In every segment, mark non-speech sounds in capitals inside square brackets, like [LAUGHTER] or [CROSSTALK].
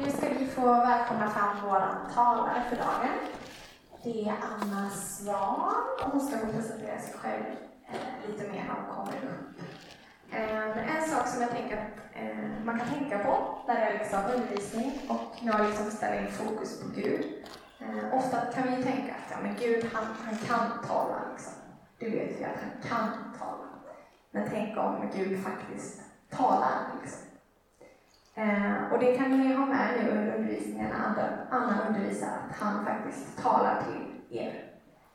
Nu ska vi få välkomna fram vår talare för dagen. Det är Anna Svan och hon ska få presentera sig själv eh, lite mer när hon kommer upp. Eh, en sak som jag tänker att eh, man kan tänka på när det är liksom undervisning och jag liksom ställer in fokus på Gud. Eh, ofta kan vi ju tänka att ja, men Gud han, han kan tala. Liksom. Det vet vi att han kan tala. Men tänk om Gud faktiskt talar. Liksom. Eh, och det kan ni ha med nu under undervisningen när Anna undervisar, att han faktiskt talar till er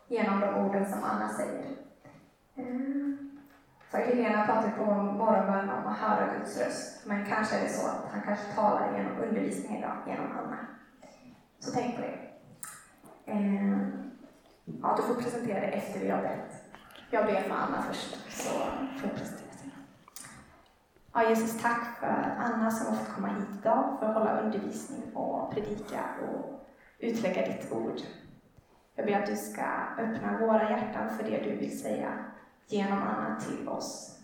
genom de orden som Anna säger. Eh, för Helena pratade på morgonbönen om att höra Guds röst, men kanske är det så att han kanske talar genom undervisningen idag, genom Anna. Så tänk på det. Eh, ja, du får presentera det efter vi har bett. Jag ber för Anna först, så får jag presentera. Ja, Jesus, tack för Anna som har fått komma hit idag för att hålla undervisning och predika och utlägga ditt ord. Jag ber att du ska öppna våra hjärtan för det du vill säga genom Anna till oss.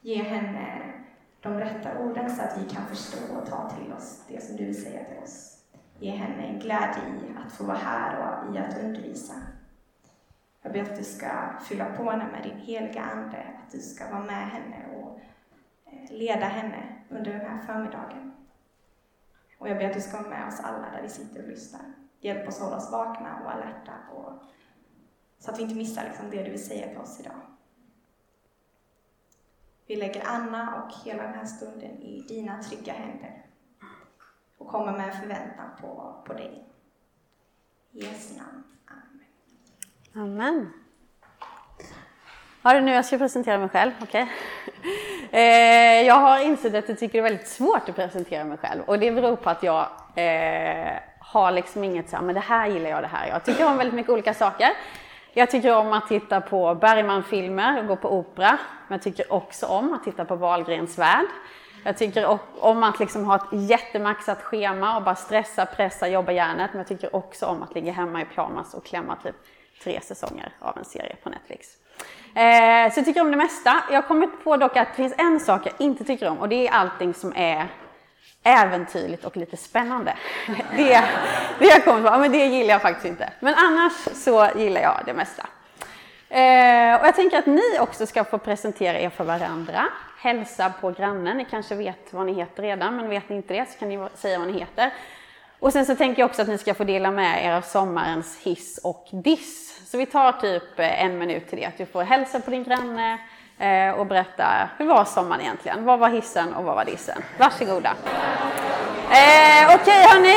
Ge henne de rätta orden så att vi kan förstå och ta till oss det som du vill säga till oss. Ge henne en glädje i att få vara här och i att undervisa. Jag ber att du ska fylla på henne med din heliga Ande, att du ska vara med henne och leda henne under den här förmiddagen. Och jag ber att du ska vara med oss alla där vi sitter och lyssnar. Hjälp oss hålla oss vakna och alerta och, så att vi inte missar liksom det du vill säga till oss idag. Vi lägger Anna och hela den här stunden i dina trygga händer och kommer med förväntan på, på dig. I Jesu namn. Amen. Amen. Ja, nu jag ska presentera mig själv. Okay. [LAUGHS] Eh, jag har insett att jag tycker det är väldigt svårt att presentera mig själv och det beror på att jag eh, har liksom inget så här, men det här gillar jag, det här. Jag tycker om väldigt mycket olika saker. Jag tycker om att titta på Bergman-filmer och gå på opera. Men jag tycker också om att titta på Wahlgrens värld. Jag tycker om att liksom ha ett jättemaxat schema och bara stressa, pressa, jobba hjärnet. Men jag tycker också om att ligga hemma i pyjamas och klämma typ tre säsonger av en serie på Netflix. Eh, så jag tycker om det mesta. Jag har kommit på dock att det finns en sak jag inte tycker om och det är allting som är äventyrligt och lite spännande. [LAUGHS] Det, det jag kommit på, men det gillar jag faktiskt inte. Men annars så gillar jag det mesta. Eh, och jag tänker att ni också ska få presentera er för varandra. Hälsa på grannen. Ni kanske vet vad ni heter redan, men vet ni inte det så kan ni säga vad ni heter. Och sen så tänker jag också att ni ska få dela med er av sommarens hiss och diss. Så vi tar typ eh, en minut till det, att du får hälsa på din granne eh, och berätta hur var sommaren egentligen? Vad var hissen och vad var dissen? Varsågoda. Eh, Okej okay, hörni,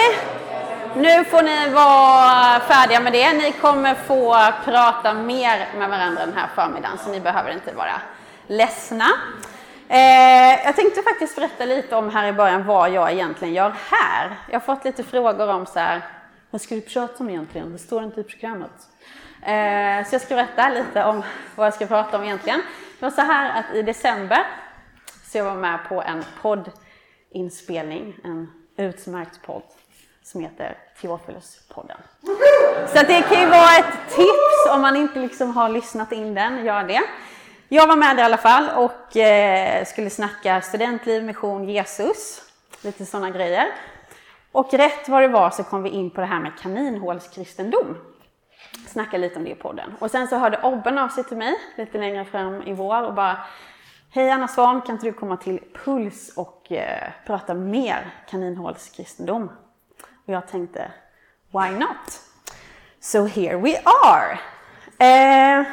nu får ni vara färdiga med det. Ni kommer få prata mer med varandra den här förmiddagen, så ni behöver inte vara ledsna. Eh, jag tänkte faktiskt berätta lite om här i början vad jag egentligen gör här. Jag har fått lite frågor om så här, vad ska du prata om egentligen? Det står inte i programmet. Eh, så jag ska berätta lite om vad jag ska prata om egentligen. Det var så här att i december så jag var med på en poddinspelning, en utmärkt podd som heter Teofiluspodden. Så det kan ju vara ett tips om man inte liksom har lyssnat in den, gör det. Jag var med där i alla fall och eh, skulle snacka studentliv, mission, Jesus, lite sådana grejer. Och rätt vad det var så kom vi in på det här med kaninhålskristendom snacka lite om det i podden. Och sen så hörde Obben av sig till mig lite längre fram i vår och bara Hej Anna Svan, kan inte du komma till Puls och eh, prata mer kaninhålskristendom? Och jag tänkte, why not? So here we are! Eh,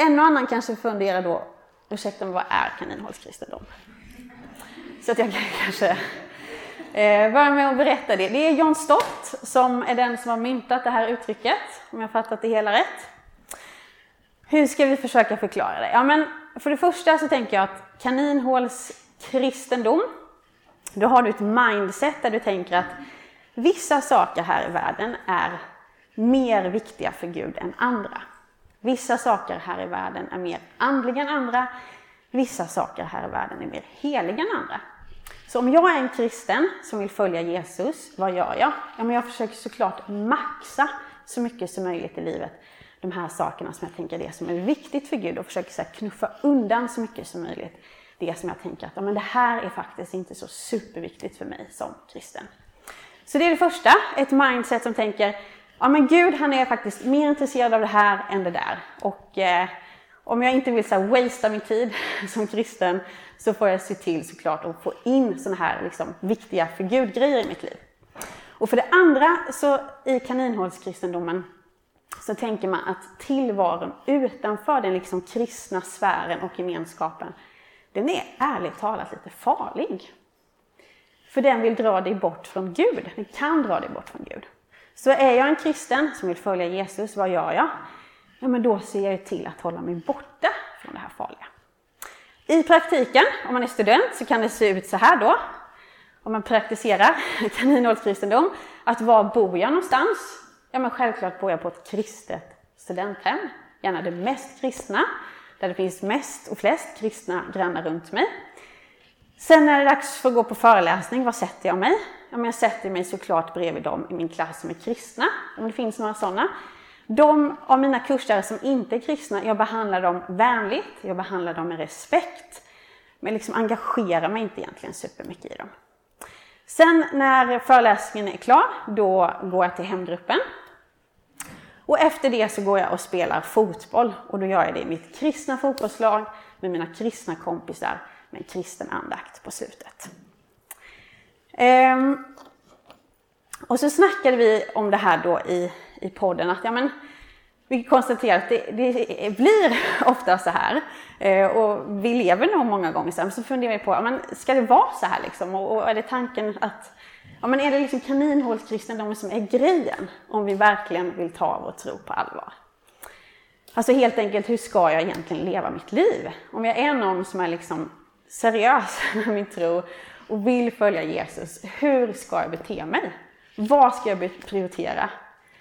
en och annan kanske funderar då, ursäkta men vad är kaninhålskristendom? Så att jag kanske Eh, börja med att berätta det. Det är John Stott som är den som har myntat det här uttrycket, om jag fattat det hela rätt. Hur ska vi försöka förklara det? Ja, men för det första så tänker jag att kaninhålskristendom, då har du ett mindset där du tänker att vissa saker här i världen är mer viktiga för Gud än andra. Vissa saker här i världen är mer andliga än andra. Vissa saker här i världen är mer heliga än andra. Så om jag är en kristen som vill följa Jesus, vad gör jag? Ja, men jag försöker såklart maxa så mycket som möjligt i livet. De här sakerna som jag tänker är det som är viktigt för Gud och försöker så knuffa undan så mycket som möjligt. det som jag tänker att ja, men det här är faktiskt inte så superviktigt för mig som kristen. Så det är det första, ett mindset som tänker ja men Gud han är faktiskt mer intresserad av det här än det där. Och eh, om jag inte vill så här, wastea min tid [LAUGHS] som kristen så får jag se till såklart att få in sådana här liksom, viktiga för Gud-grejer i mitt liv. Och för det andra så i kaninhålskristendomen så tänker man att tillvaron utanför den liksom kristna sfären och gemenskapen, den är ärligt talat lite farlig. För den vill dra dig bort från Gud. Den kan dra dig bort från Gud. Så är jag en kristen som vill följa Jesus, vad gör jag? Ja, men då ser jag till att hålla mig borta från det här farliga. I praktiken, om man är student, så kan det se ut så här då. Om man praktiserar [LAUGHS] kaninhålskristendom, att var bor jag någonstans? Ja, men självklart bor jag på ett kristet studenthem. Gärna det mest kristna, där det finns mest och flest kristna grannar runt mig. Sen när det är dags för att gå på föreläsning, var sätter jag mig? Ja, men jag sätter mig såklart bredvid dem i min klass som är kristna, om det finns några sådana. De av mina kursare som inte är kristna, jag behandlar dem vänligt, jag behandlar dem med respekt, men liksom engagerar mig inte egentligen supermycket i dem. Sen när föreläsningen är klar, då går jag till hemgruppen. Och efter det så går jag och spelar fotboll och då gör jag det i mitt kristna fotbollslag med mina kristna kompisar med en kristen andakt på slutet. Ehm, och så snackade vi om det här då i, i podden, att ja, men, vi konstaterar att det, det blir [LAUGHS] ofta så här. Eh, och vi lever nog många gånger så här. Men så funderar vi på, ja, men ska det vara så här liksom? Och, och är det tanken att, ja men är det liksom kaninhålskristendomen som är grejen? Om vi verkligen vill ta vår tro på allvar. Alltså helt enkelt, hur ska jag egentligen leva mitt liv? Om jag är någon som är liksom seriös [LAUGHS] med min tro och vill följa Jesus, hur ska jag bete mig? Vad ska jag prioritera?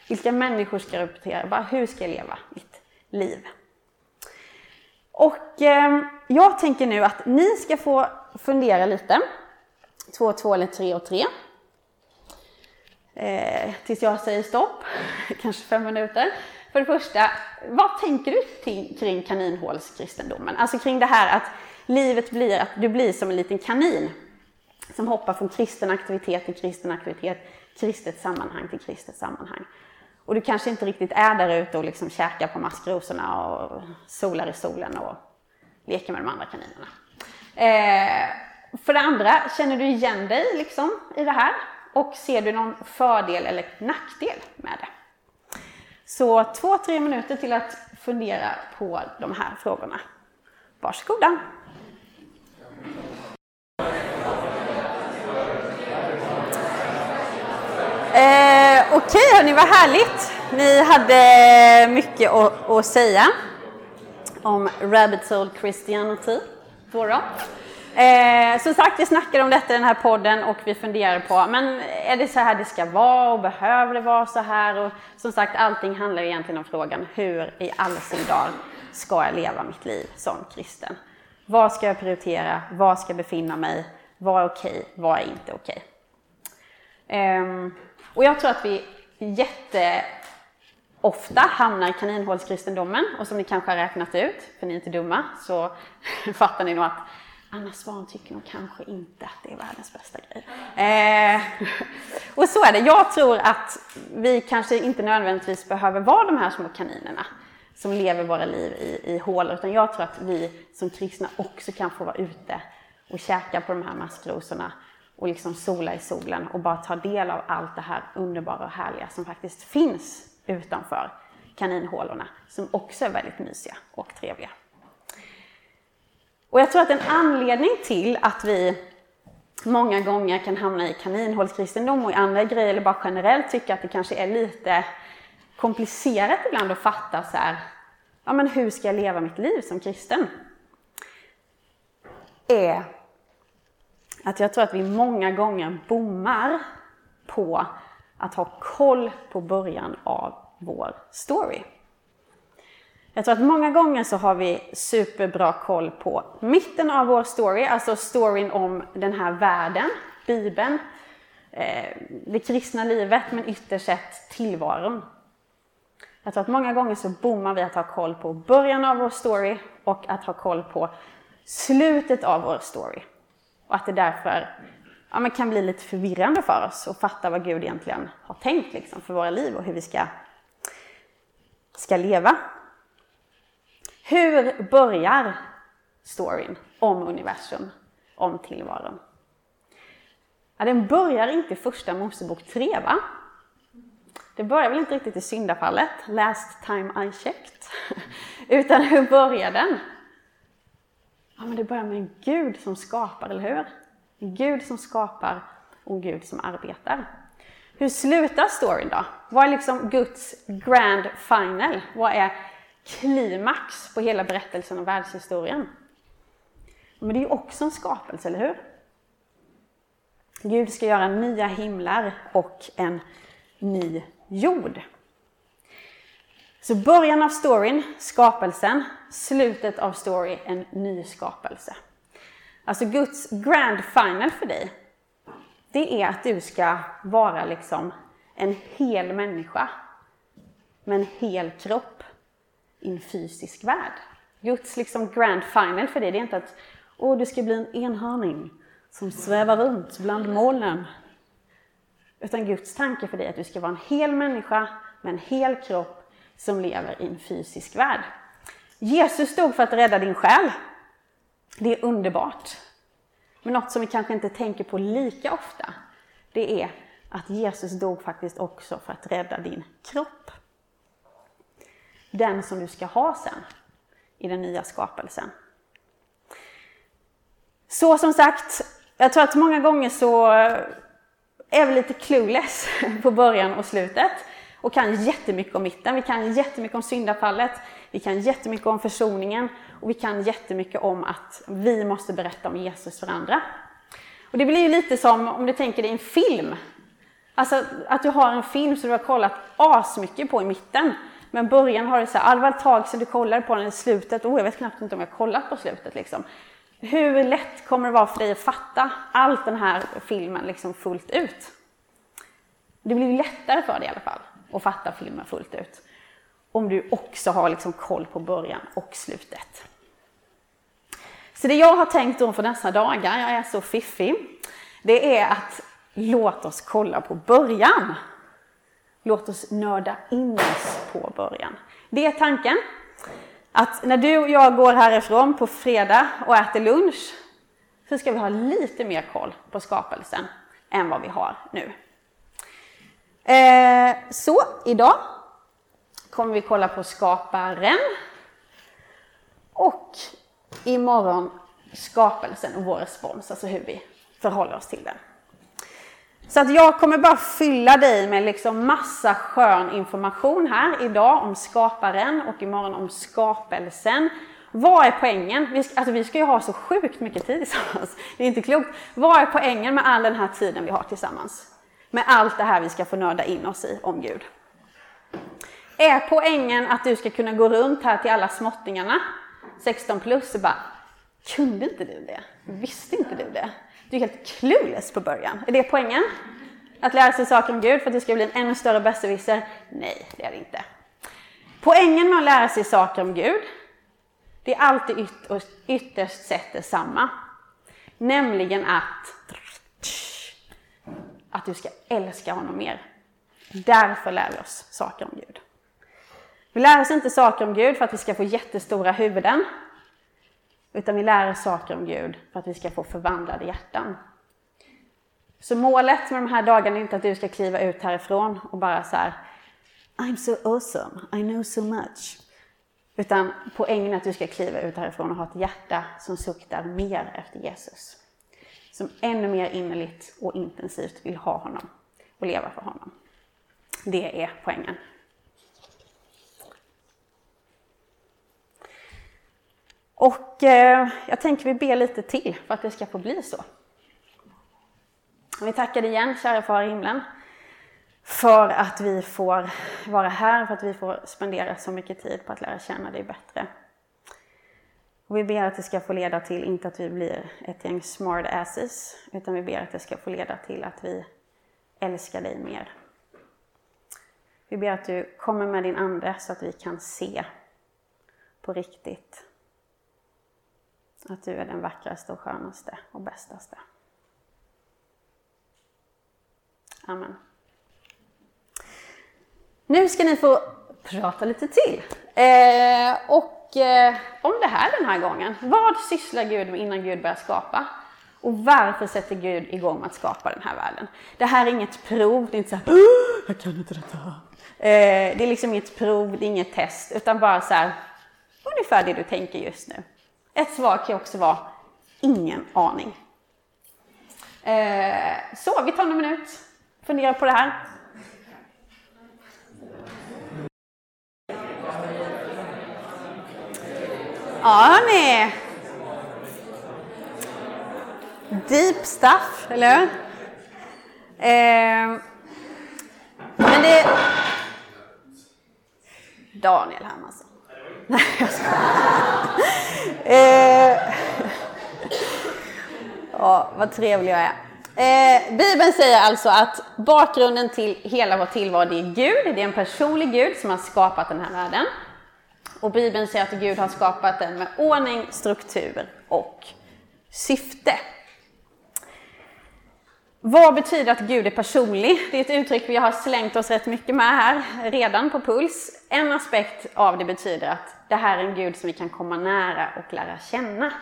Vilka människor ska jag prioritera? Bara hur ska jag leva mitt liv? Och eh, jag tänker nu att ni ska få fundera lite. Två och två eller tre och tre. Eh, tills jag säger stopp, [LAUGHS] kanske fem minuter. För det första, vad tänker du kring, kring kaninhålskristendomen? Alltså kring det här att livet blir att du blir som en liten kanin som hoppar från kristen aktivitet till kristen aktivitet, kristet sammanhang till kristet sammanhang. Och du kanske inte riktigt är där ute och liksom käkar på maskrosorna och solar i solen och leker med de andra kaninerna. Eh, för det andra, känner du igen dig liksom i det här? Och ser du någon fördel eller nackdel med det? Så två, tre minuter till att fundera på de här frågorna. Varsågoda! Eh, Okej okay, hörni, vad härligt! Ni hade mycket att, att säga om Rabbit Hole Christianity. Då då. Eh, som sagt, vi snackar om detta i den här podden och vi funderar på, men är det så här det ska vara och behöver det vara så här? Och som sagt, allting handlar egentligen om frågan, hur i all sin dag ska jag leva mitt liv som kristen? Vad ska jag prioritera? Var ska jag befinna mig? Vad är okej? Vad är inte okej? Eh, och jag tror att vi jätteofta hamnar i kaninhålskristendomen och som ni kanske har räknat ut, för ni är inte dumma, så [LAUGHS] fattar ni nog att Anna Svan tycker nog kanske inte att det är världens bästa grej. Eh, [LAUGHS] och så är det. Jag tror att vi kanske inte nödvändigtvis behöver vara de här små kaninerna som lever våra liv i, i hålor, utan jag tror att vi som kristna också kan få vara ute och käka på de här maskrosorna och liksom sola i solen och bara ta del av allt det här underbara och härliga som faktiskt finns utanför kaninhålorna, som också är väldigt mysiga och trevliga. Och jag tror att en anledning till att vi många gånger kan hamna i kaninhålskristendom och i andra grejer, eller bara generellt tycka att det kanske är lite komplicerat ibland att fatta så här, ja men hur ska jag leva mitt liv som kristen? Är att jag tror att vi många gånger bommar på att ha koll på början av vår story. Jag tror att många gånger så har vi superbra koll på mitten av vår story, alltså storyn om den här världen, Bibeln, eh, det kristna livet, men ytterst sett tillvaron. Jag tror att många gånger så bommar vi att ha koll på början av vår story och att ha koll på slutet av vår story. Och att det därför ja, men kan bli lite förvirrande för oss att fatta vad Gud egentligen har tänkt liksom, för våra liv och hur vi ska, ska leva. Hur börjar storyn om universum, om tillvaron? Ja, den börjar inte i första Mosebok 3, va? Det börjar väl inte riktigt i syndafallet, last time I checked. [LAUGHS] Utan hur börjar den? Ja, men det börjar med en Gud som skapar, eller hur? En Gud som skapar och en Gud som arbetar. Hur slutar storyn då? Vad är liksom Guds grand final? Vad är klimax på hela berättelsen om världshistorien? Men det är ju också en skapelse, eller hur? Gud ska göra nya himlar och en ny jord. Så början av storyn, skapelsen, slutet av story, en ny skapelse. Alltså Guds grand final för dig, det är att du ska vara liksom en hel människa med en hel kropp i en fysisk värld. Guds liksom grand final för dig, det är inte att åh, du ska bli en enhörning som svävar runt bland molnen. Utan Guds tanke för dig är att du ska vara en hel människa med en hel kropp som lever i en fysisk värld. Jesus stod för att rädda din själ. Det är underbart. Men något som vi kanske inte tänker på lika ofta, det är att Jesus dog faktiskt också för att rädda din kropp. Den som du ska ha sen i den nya skapelsen. Så som sagt, jag tror att många gånger så är vi lite clueless [LAUGHS] på början och slutet och kan jättemycket om mitten. Vi kan jättemycket om syndafallet, vi kan jättemycket om försoningen och vi kan jättemycket om att vi måste berätta om Jesus för andra. Och det blir ju lite som om du tänker dig en film. Alltså att du har en film som du har kollat asmycket på i mitten. Men början har du så här, ah, det var ett tag sedan du kollade på den i slutet, oh, jag vet knappt inte om jag kollat på slutet liksom. Hur lätt kommer det vara för dig att fatta allt den här filmen liksom fullt ut? Det blir lättare för dig i alla fall och fatta filmen fullt ut. Om du också har liksom koll på början och slutet. Så det jag har tänkt då för dessa dagar, jag är så fiffig, det är att låt oss kolla på början. Låt oss nörda in oss på början. Det är tanken. Att när du och jag går härifrån på fredag och äter lunch så ska vi ha lite mer koll på skapelsen än vad vi har nu. Eh, så idag kommer vi kolla på skaparen och imorgon skapelsen och vår respons, alltså hur vi förhåller oss till den. Så att jag kommer bara fylla dig med liksom massa skön information här idag om skaparen och imorgon om skapelsen. Vad är poängen? Vi ska, alltså vi ska ju ha så sjukt mycket tid tillsammans. Det är inte klokt. Vad är poängen med all den här tiden vi har tillsammans? Med allt det här vi ska få nörda in oss i om Gud. Är poängen att du ska kunna gå runt här till alla småttingarna, 16 plus, och bara Kunde inte du det? Visste inte du det? Du är helt clueless på början. Är det poängen? Att lära sig saker om Gud för att du ska bli en ännu större besserwisser? Nej, det är det inte. Poängen med att lära sig saker om Gud, det är alltid ytterst, ytterst sett detsamma. Nämligen att, att du ska älska honom mer. Därför lär vi oss saker om Gud. Vi lär oss inte saker om Gud för att vi ska få jättestora huvuden. Utan vi lär oss saker om Gud för att vi ska få förvandlade hjärtan. Så målet med de här dagarna är inte att du ska kliva ut härifrån och bara så här, I'm so awesome, I know so much. Utan poängen är att du ska kliva ut härifrån och ha ett hjärta som suktar mer efter Jesus. Som ännu mer innerligt och intensivt vill ha honom och leva för honom. Det är poängen. Och eh, jag tänker vi ber lite till för att det ska få bli så. Vi tackar dig igen, kära Far i himlen, för att vi får vara här, för att vi får spendera så mycket tid på att lära känna dig bättre. Och vi ber att det ska få leda till, inte att vi blir ett gäng smart asses, utan vi ber att det ska få leda till att vi älskar dig mer. Vi ber att du kommer med din Ande så att vi kan se på riktigt Att du är den vackraste och skönaste och bästaste. Amen. Nu ska ni få prata lite till. Eh, och eh, om det här den här gången. Vad sysslar Gud med innan Gud börjar skapa? Och varför sätter Gud igång med att skapa den här världen? Det här är inget prov, det är inte så här, jag kan inte detta. Eh, det är liksom inget prov, det är inget test, utan bara så här, ungefär det du tänker just nu. Ett svar kan också vara, ingen aning. Eh, så, vi tar en minut, fundera på det här. Ja, hörni. Deep stuff, eller hur? Eh, men det... Daniel Hermansson. Nej, jag ska. eh, ja, vad trevlig jag är. Eh, Bibeln säger alltså att bakgrunden till hela vår tillvaro det är Gud. Det är en personlig Gud som har skapat den här världen. Och Bibeln säger att Gud har skapat den med ordning, struktur och syfte. Vad betyder att Gud är personlig? Det är ett uttryck vi har slängt oss rätt mycket med här redan på Puls. En aspekt av det betyder att det här är en Gud som vi kan komma nära och lära känna.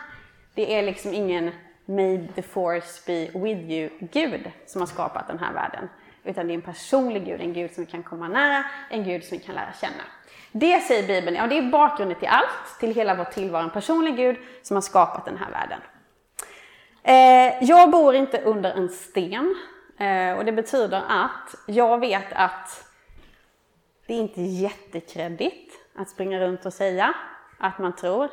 Det är liksom ingen May the force be with you-Gud som har skapat den här världen. Utan det är en personlig Gud, en Gud som vi kan komma nära, en Gud som vi kan lära känna. Det säger Bibeln, ja det är bakgrunden till allt, till hela vår tillvaro, en personlig Gud som har skapat den här världen. Eh, jag bor inte under en sten eh, och det betyder att jag vet att det är inte jättekreddigt att springa runt och säga att man tror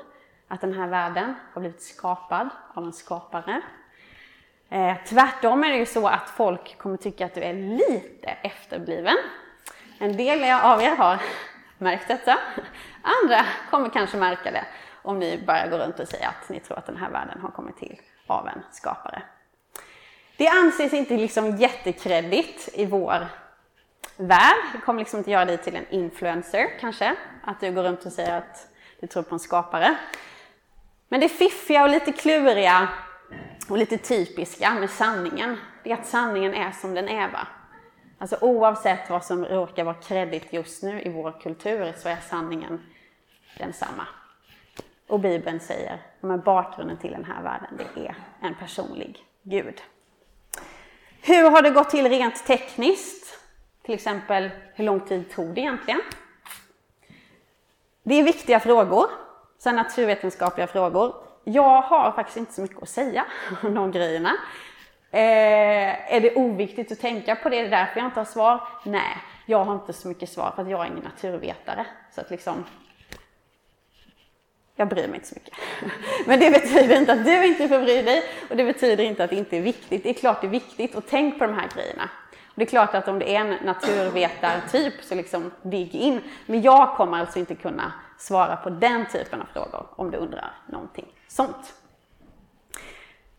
att den här världen har blivit skapad av en skapare. Eh, tvärtom är det ju så att folk kommer tycka att du är lite efterbliven. En del av er har märkt detta. Andra kommer kanske märka det om ni bara går runt och säger att ni tror att den här världen har kommit till av en skapare. Det anses inte liksom jättekreddigt i vår värld. Det kommer liksom inte göra dig till en influencer kanske, att du går runt och säger att du tror på en skapare. Men det fiffiga och lite kluriga och lite typiska med sanningen, det är att sanningen är som den är. Va? Alltså oavsett vad som råkar vara kredit just nu i vår kultur så är sanningen densamma. Och Bibeln säger att bakgrunden till den här världen, det är en personlig Gud. Hur har det gått till rent tekniskt? Till exempel, hur lång tid tog det egentligen? Det är viktiga frågor, så naturvetenskapliga frågor. Jag har faktiskt inte så mycket att säga om de grejerna. Eh, är det oviktigt att tänka på det? Är Det därför jag inte har svar? Nej, jag har inte så mycket svar för att jag är ingen naturvetare. Så att liksom, jag bryr mig inte så mycket. [LAUGHS] Men det betyder inte att du inte får bry dig och det betyder inte att det inte är viktigt. Det är klart det är viktigt och tänk på de här grejerna. Och det är klart att om det är en naturvetartyp så liksom dig in. Men jag kommer alltså inte kunna svara på den typen av frågor om du undrar någonting sånt.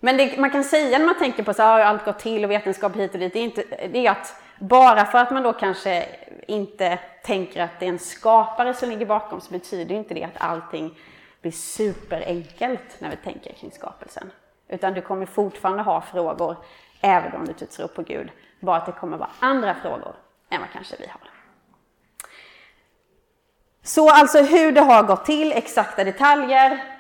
Men det man kan säga när man tänker på så här, ah, allt gått till och vetenskap hit och dit, det är, inte, det är att bara för att man då kanske inte tänker att det är en skapare som ligger bakom så betyder inte det att allting blir superenkelt när vi tänker kring skapelsen. Utan du kommer fortfarande ha frågor även om du inte tror på Gud. Bara att det kommer vara andra frågor än vad kanske vi har. Så alltså hur det har gått till, exakta detaljer.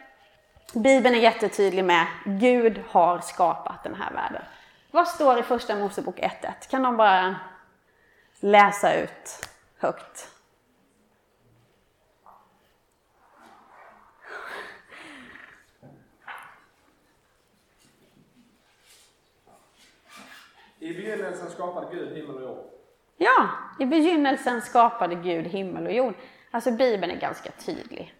Bibeln är jättetydlig med Gud har skapat den här världen. Vad står i första Mosebok 1.1? Kan de bara läsa ut högt? I begynnelsen skapade Gud himmel och jord. Ja, i begynnelsen skapade Gud himmel och jord. Alltså Bibeln är ganska tydlig.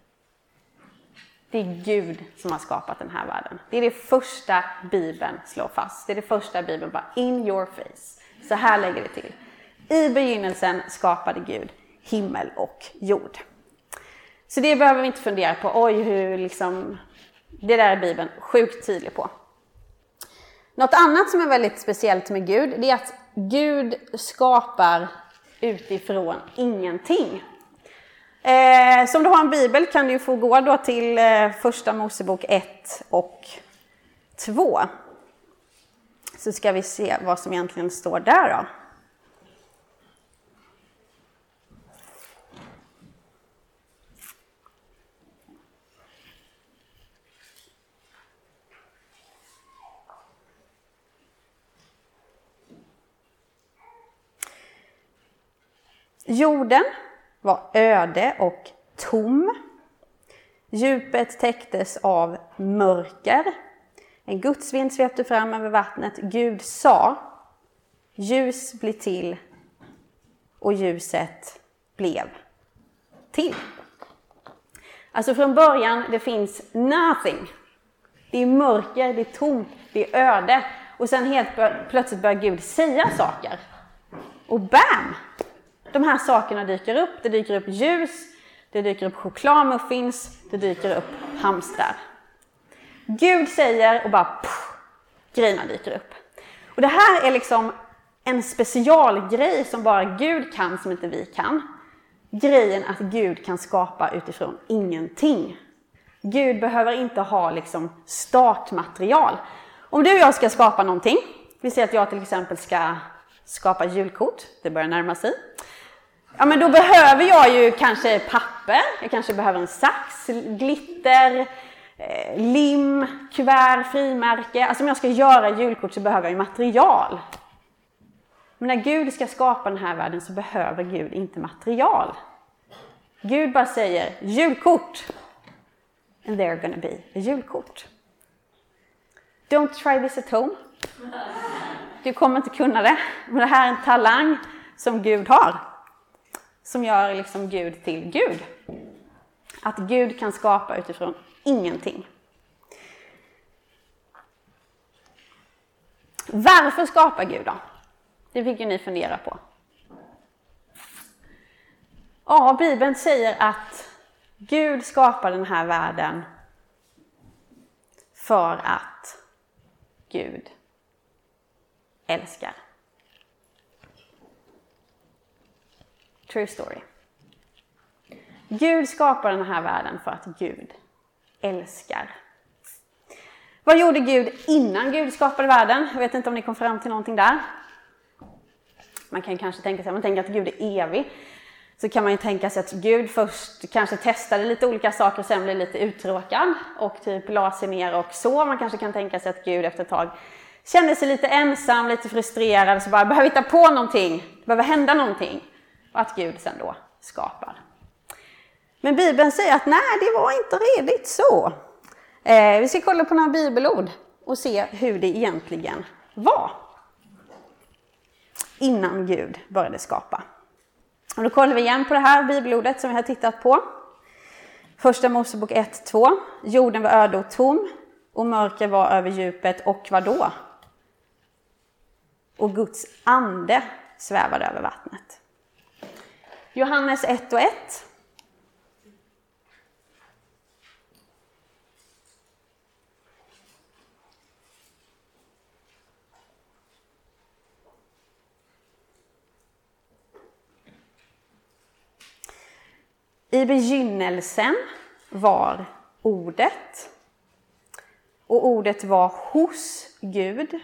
Det är Gud som har skapat den här världen. Det är det första Bibeln slår fast. Det är det första Bibeln bara in your face. Så här lägger det till. I begynnelsen skapade Gud himmel och jord. Så det behöver vi inte fundera på. Oj, hur liksom... Det där är Bibeln sjukt tydlig på. Något annat som är väldigt speciellt med Gud, det är att Gud skapar utifrån ingenting. Eh, som du har en bibel kan du få gå då till eh, första Mosebok 1 och 2. Så ska vi se vad som egentligen står där då. Jorden var öde och tom. Djupet täcktes av mörker. En gudsvind svepte fram över vattnet. Gud sa, ljus blir till och ljuset blev till. Alltså från början, det finns nothing. Det är mörker, det är tomt, det är öde. Och sen helt plötsligt börjar Gud säga saker. Och BAM! De här sakerna dyker upp. Det dyker upp ljus, det dyker upp chokladmuffins, det dyker upp hamstrar. Gud säger och bara pff, grejerna dyker upp. Och det här är liksom en specialgrej som bara Gud kan, som inte vi kan. Grejen att Gud kan skapa utifrån ingenting. Gud behöver inte ha liksom startmaterial. Om du och jag ska skapa någonting, vi säger att jag till exempel ska skapa julkort, det börjar närma sig. Ja, men då behöver jag ju kanske papper, jag kanske behöver en sax, glitter, eh, lim, kuvert, frimärke. Alltså om jag ska göra julkort så behöver jag ju material. Men när Gud ska skapa den här världen så behöver Gud inte material. Gud bara säger julkort. And they're gonna be a julkort. Don't try this at home. Du kommer inte kunna det. Men det här är en talang som Gud har som gör liksom Gud till Gud. Att Gud kan skapa utifrån ingenting. Varför skapar Gud då? Det fick ju ni fundera på. Ja, Bibeln säger att Gud skapar den här världen för att Gud älskar. True story. Gud skapar den här världen för att Gud älskar. Vad gjorde Gud innan Gud skapade världen? Jag vet inte om ni kom fram till någonting där. Man kan kanske tänka sig, om man tänker att Gud är evig, så kan man ju tänka sig att Gud först kanske testade lite olika saker och sen blev lite uttråkad och typ la sig ner och så. Man kanske kan tänka sig att Gud efter ett tag kände sig lite ensam, lite frustrerad, så bara behöver hitta på någonting, det behöver hända någonting och att Gud sen då skapar. Men Bibeln säger att nej, det var inte redigt så. Eh, vi ska kolla på några bibelord och se hur det egentligen var innan Gud började skapa. Och då kollar vi igen på det här bibelordet som vi har tittat på. Första Mosebok 1.2. Jorden var öde och tom och mörker var över djupet och vad då? Och Guds ande svävade över vattnet. Johannes 1 och 1. I begynnelsen var ordet och ordet var hos Gud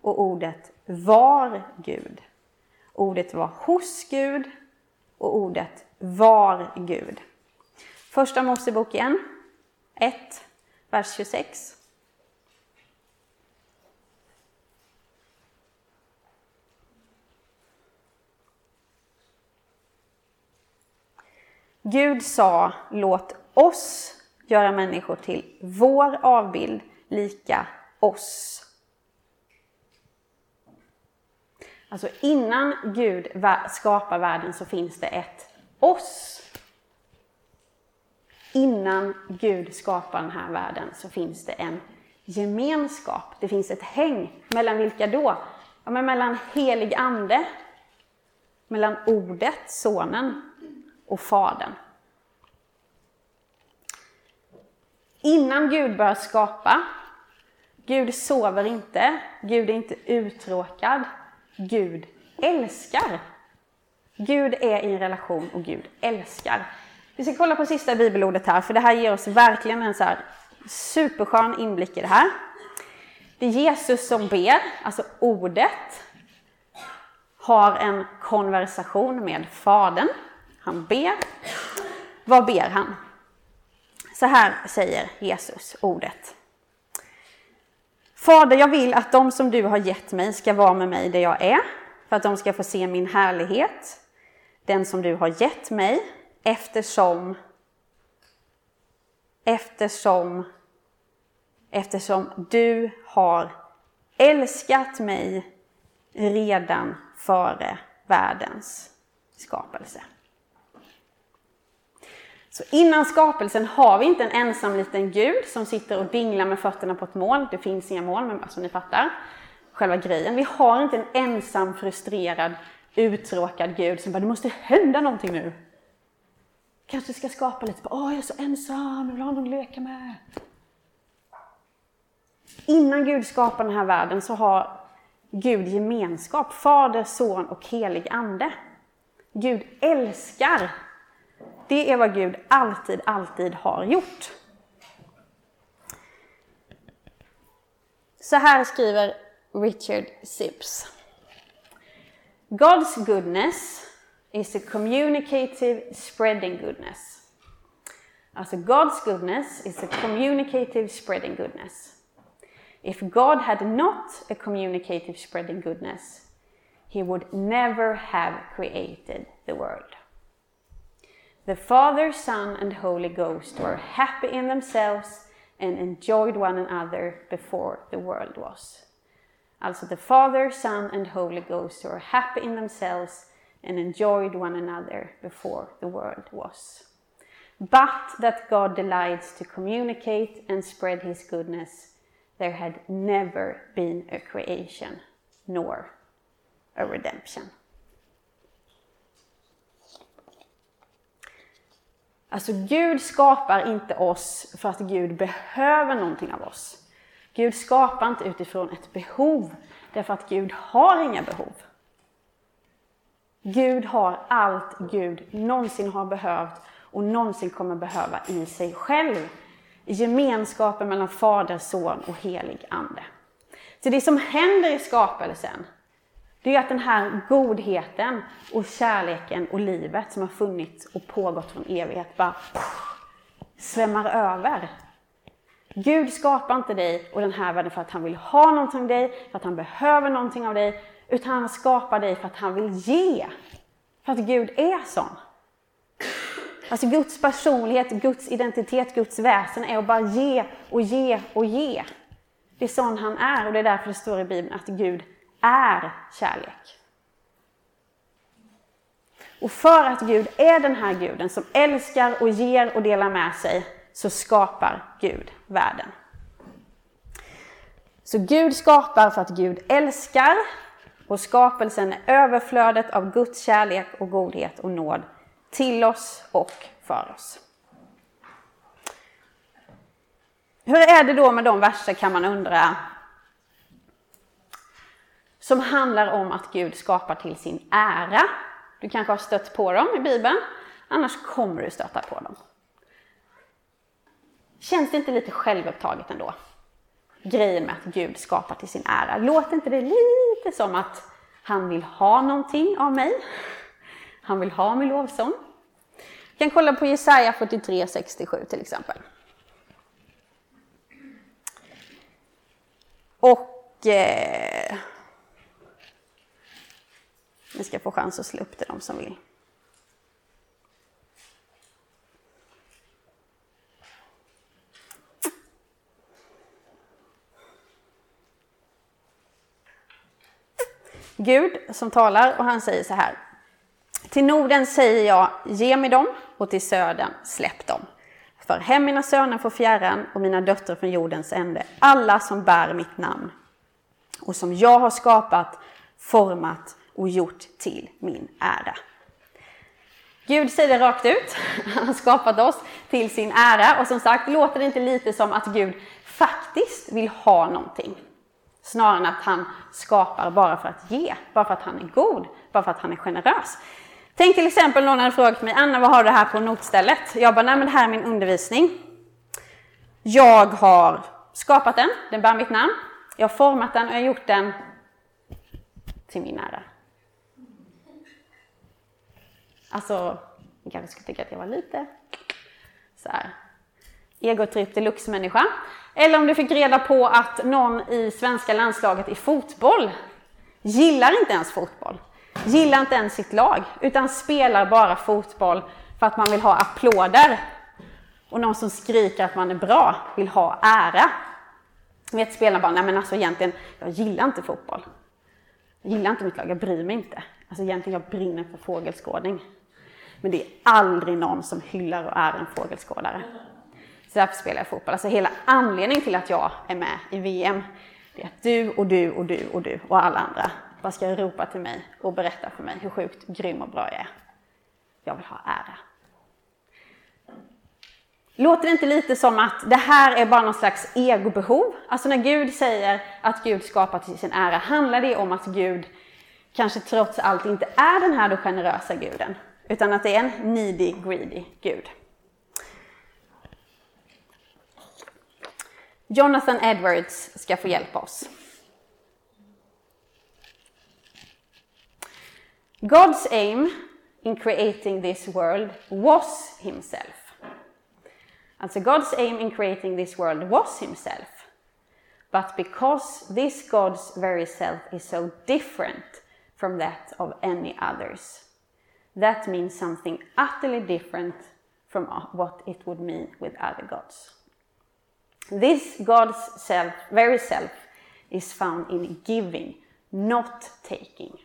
och ordet var Gud. Ordet var hos Gud och ordet var Gud. Första Mosebok igen, 1, vers 26. Gud sa, låt oss göra människor till vår avbild, lika oss. Alltså innan Gud skapar världen så finns det ett oss. Innan Gud skapar den här världen så finns det en gemenskap. Det finns ett häng. Mellan vilka då? Ja, men mellan helig ande, mellan ordet, sonen och fadern. Innan Gud börjar skapa, Gud sover inte, Gud är inte uttråkad, Gud älskar. Gud är i en relation och Gud älskar. Vi ska kolla på sista bibelordet här, för det här ger oss verkligen en så här superskön inblick i det här. Det är Jesus som ber, alltså ordet, har en konversation med Fadern. Han ber. Vad ber han? Så här säger Jesus, ordet. Fader, jag vill att de som du har gett mig ska vara med mig där jag är, för att de ska få se min härlighet, den som du har gett mig, eftersom eftersom eftersom du har älskat mig redan före världens skapelse. Så innan skapelsen har vi inte en ensam liten gud som sitter och dinglar med fötterna på ett moln. Det finns inga moln, men alltså ni fattar, själva grejen. Vi har inte en ensam, frustrerad, uttråkad gud som bara, det måste hända någonting nu. Kanske ska skapa lite, åh jag är så ensam, jag vill ha någon att leka med. Innan Gud skapar den här världen så har Gud gemenskap, Fader, Son och helig Ande. Gud älskar. Det är vad Gud alltid, alltid har gjort. Så här skriver Richard Sips. God's goodness is a communicative spreading goodness. Alltså God's goodness is a communicative spreading goodness. If God had not a communicative spreading goodness, he would never have created the world. The Father, Son, and Holy Ghost were happy in themselves and enjoyed one another before the world was. Also, the Father, Son, and Holy Ghost were happy in themselves and enjoyed one another before the world was. But that God delights to communicate and spread his goodness, there had never been a creation nor a redemption. Alltså Gud skapar inte oss för att Gud behöver någonting av oss. Gud skapar inte utifrån ett behov, därför att Gud har inga behov. Gud har allt Gud någonsin har behövt och någonsin kommer behöva i sig själv. I gemenskapen mellan Fader, Son och helig Ande. Så det som händer i skapelsen, det är att den här godheten och kärleken och livet som har funnits och pågått från evighet bara svämmar över. Gud skapar inte dig och den här världen för att han vill ha någonting av dig, för att han behöver någonting av dig, utan han skapar dig för att han vill ge. För att Gud är sån. Alltså Guds personlighet, Guds identitet, Guds väsen är att bara ge och ge och ge. Det är sån han är och det är därför det står i Bibeln att Gud är kärlek. Och för att Gud är den här guden som älskar och ger och delar med sig så skapar Gud världen. Så Gud skapar för att Gud älskar och skapelsen är överflödet av Guds kärlek och godhet och nåd till oss och för oss. Hur är det då med de verser kan man undra som handlar om att Gud skapar till sin ära. Du kanske har stött på dem i Bibeln, annars kommer du stöta på dem. Känns det inte lite självupptaget ändå? Grejen med att Gud skapar till sin ära. Låter inte det lite som att han vill ha någonting av mig? Han vill ha min lovsång. Vi kan kolla på Jesaja 43, 67 till exempel. Och eh, ni ska få chans att slå upp det, de som vill. Gud som talar och han säger så här. Till Norden säger jag, ge mig dem och till södern, släpp dem. För hem mina söner från fjärran och mina döttrar från jordens ände, alla som bär mitt namn och som jag har skapat, format och gjort till min ära. Gud säger det rakt ut. [LAUGHS] Han har skapat oss till sin ära. Och som sagt, låter det inte lite som att Gud faktiskt vill ha någonting? Snarare än att han skapar bara för att ge, bara för att han är god, bara för att han är generös. Tänk till exempel någon hade frågat mig, Anna vad har du här på notstället? Jag bara, nej men det här är min undervisning. Jag har skapat den, den bär mitt namn. Jag har format den och jag har gjort den till min ära. Alltså, ni kanske skulle tycka att jag var lite så här egotripp deluxe-människa. Eller om du fick reda på att någon i svenska landslaget i fotboll gillar inte ens fotboll. Gillar inte ens sitt lag, utan spelar bara fotboll för att man vill ha applåder. Och någon som skriker att man är bra vill ha ära. Vet spelarna bara, nej men alltså egentligen, jag gillar inte fotboll. Jag gillar inte mitt lag, jag bryr mig inte. Alltså egentligen, jag brinner för fågelskådning. Men det är aldrig någon som hyllar och är en fågelskådare. Så därför spelar jag fotboll. Alltså hela anledningen till att jag är med i VM, det är att du och du och du och du och alla andra bara ska ropa till mig och berätta för mig hur sjukt grym och bra jag är. Jag vill ha ära. Låter det inte lite som att det här är bara någon slags egobehov? Alltså när Gud säger att Gud skapar till sin ära, handlar det om att Gud kanske trots allt inte är den här då generösa guden, utan att det är en needy, greedy Gud. Jonathan Edwards ska få hjälpa oss. God's aim in creating this world was himself. Alltså God's aim in creating this world was himself. But because this God's very self is so different from that of any others, that means something utterly different from what it would mean with other gods. This God's self, very self, is found in giving, not taking.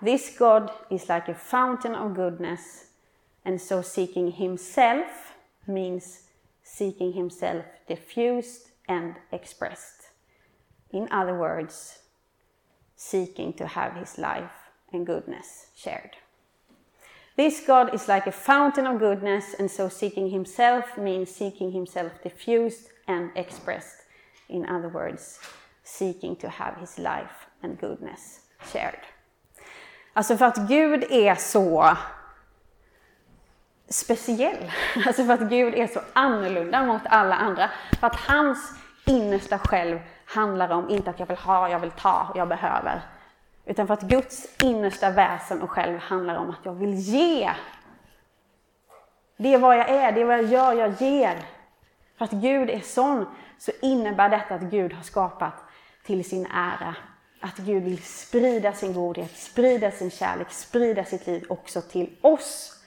This God is like a fountain of goodness, and so seeking Himself means seeking Himself diffused and expressed. In other words, seeking to have His life and goodness shared. This God is like a fountain of goodness, and so seeking Himself means seeking Himself diffused and expressed. In other words, seeking to have His life and goodness shared. Alltså för att Gud är så speciell. [LAUGHS] Alltså för att Gud är så annorlunda mot alla andra. För att hans innersta själv handlar om inte att jag vill ha, jag vill ta, jag behöver. Utan för att Guds innersta väsen och själv handlar om att jag vill ge. Det är vad jag är, det är vad jag gör, jag ger. För att Gud är sån så innebär detta att Gud har skapat till sin ära. Att Gud vill sprida sin godhet, sprida sin kärlek, sprida sitt liv också till oss.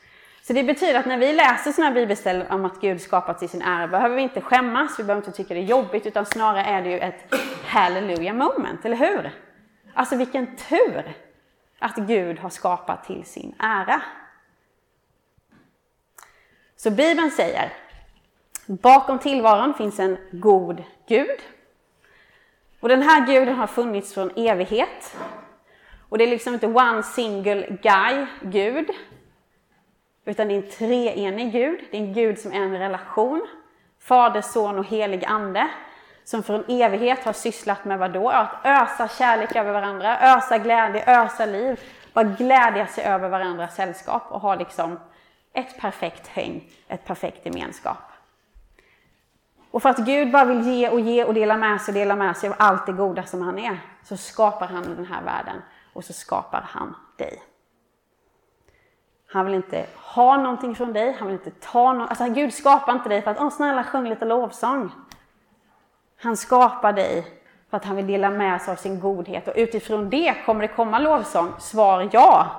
Så det betyder att när vi läser sådana här bibelställen om att Gud skapat till sin ära behöver vi inte skämmas, vi behöver inte tycka det är jobbigt, utan snarare är det ju ett hallelujah moment, eller hur? Alltså vilken tur att Gud har skapat till sin ära. Så Bibeln säger, bakom tillvaron finns en god Gud. Och den här guden har funnits från evighet. Och det är liksom inte one single guy, Gud. Utan det är en treenig Gud. Det är en Gud som är en relation. Fader, son och helig ande som för en evighet har sysslat med vad då? Att ösa kärlek över varandra, ösa glädje, ösa liv. Bara glädja sig över varandras sällskap och ha liksom ett perfekt häng, ett perfekt gemenskap. Och för att Gud bara vill ge och ge och dela med sig och dela med sig av allt det goda som han är, så skapar han den här världen och så skapar han dig. Han vill inte ha någonting från dig, han vill inte ta något. Alltså Gud skapar inte dig för att, åh snälla sjung lite lovsång. Han skapar dig för att han vill dela med sig av sin godhet och utifrån det kommer det komma lovsång. Svar ja.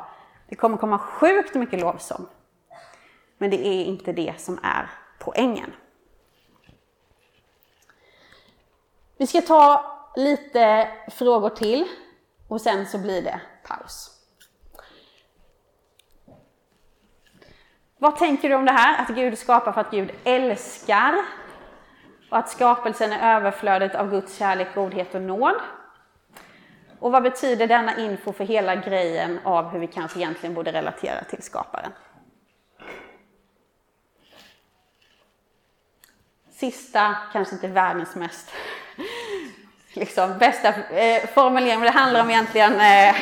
Det kommer komma sjukt mycket lovsång. Men det är inte det som är poängen. Vi ska ta lite frågor till och sen så blir det paus. Vad tänker du om det här? Att Gud skapar för att Gud älskar och att skapelsen är överflödet av Guds kärlek, godhet och nåd. Och vad betyder denna info för hela grejen av hur vi kanske egentligen borde relatera till skaparen? Sista, kanske inte världens mest [LAUGHS] liksom, bästa eh, formulering, men det handlar om egentligen eh,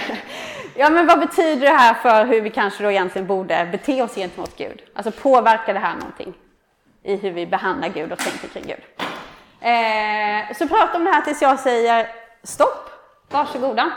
Ja, men vad betyder det här för hur vi kanske då egentligen borde bete oss gentemot Gud? Alltså påverkar det här någonting i hur vi behandlar Gud och tänker kring Gud? Eh, så prata om det här tills jag säger stopp. Varsågoda.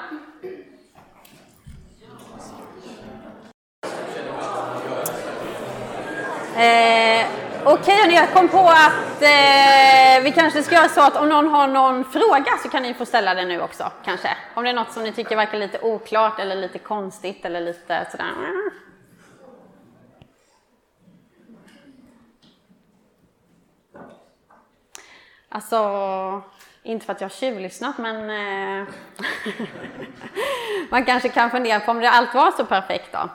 Eh, Okej, okay, jag kom på att eh, vi kanske ska göra så att om någon har någon fråga så kan ni få ställa den nu också, kanske. Om det är något som ni tycker verkar lite oklart eller lite konstigt eller lite sådär. Alltså, inte för att jag har tjuvlyssnat, men eh, [LAUGHS] man kanske kan fundera på om det allt var så perfekt då.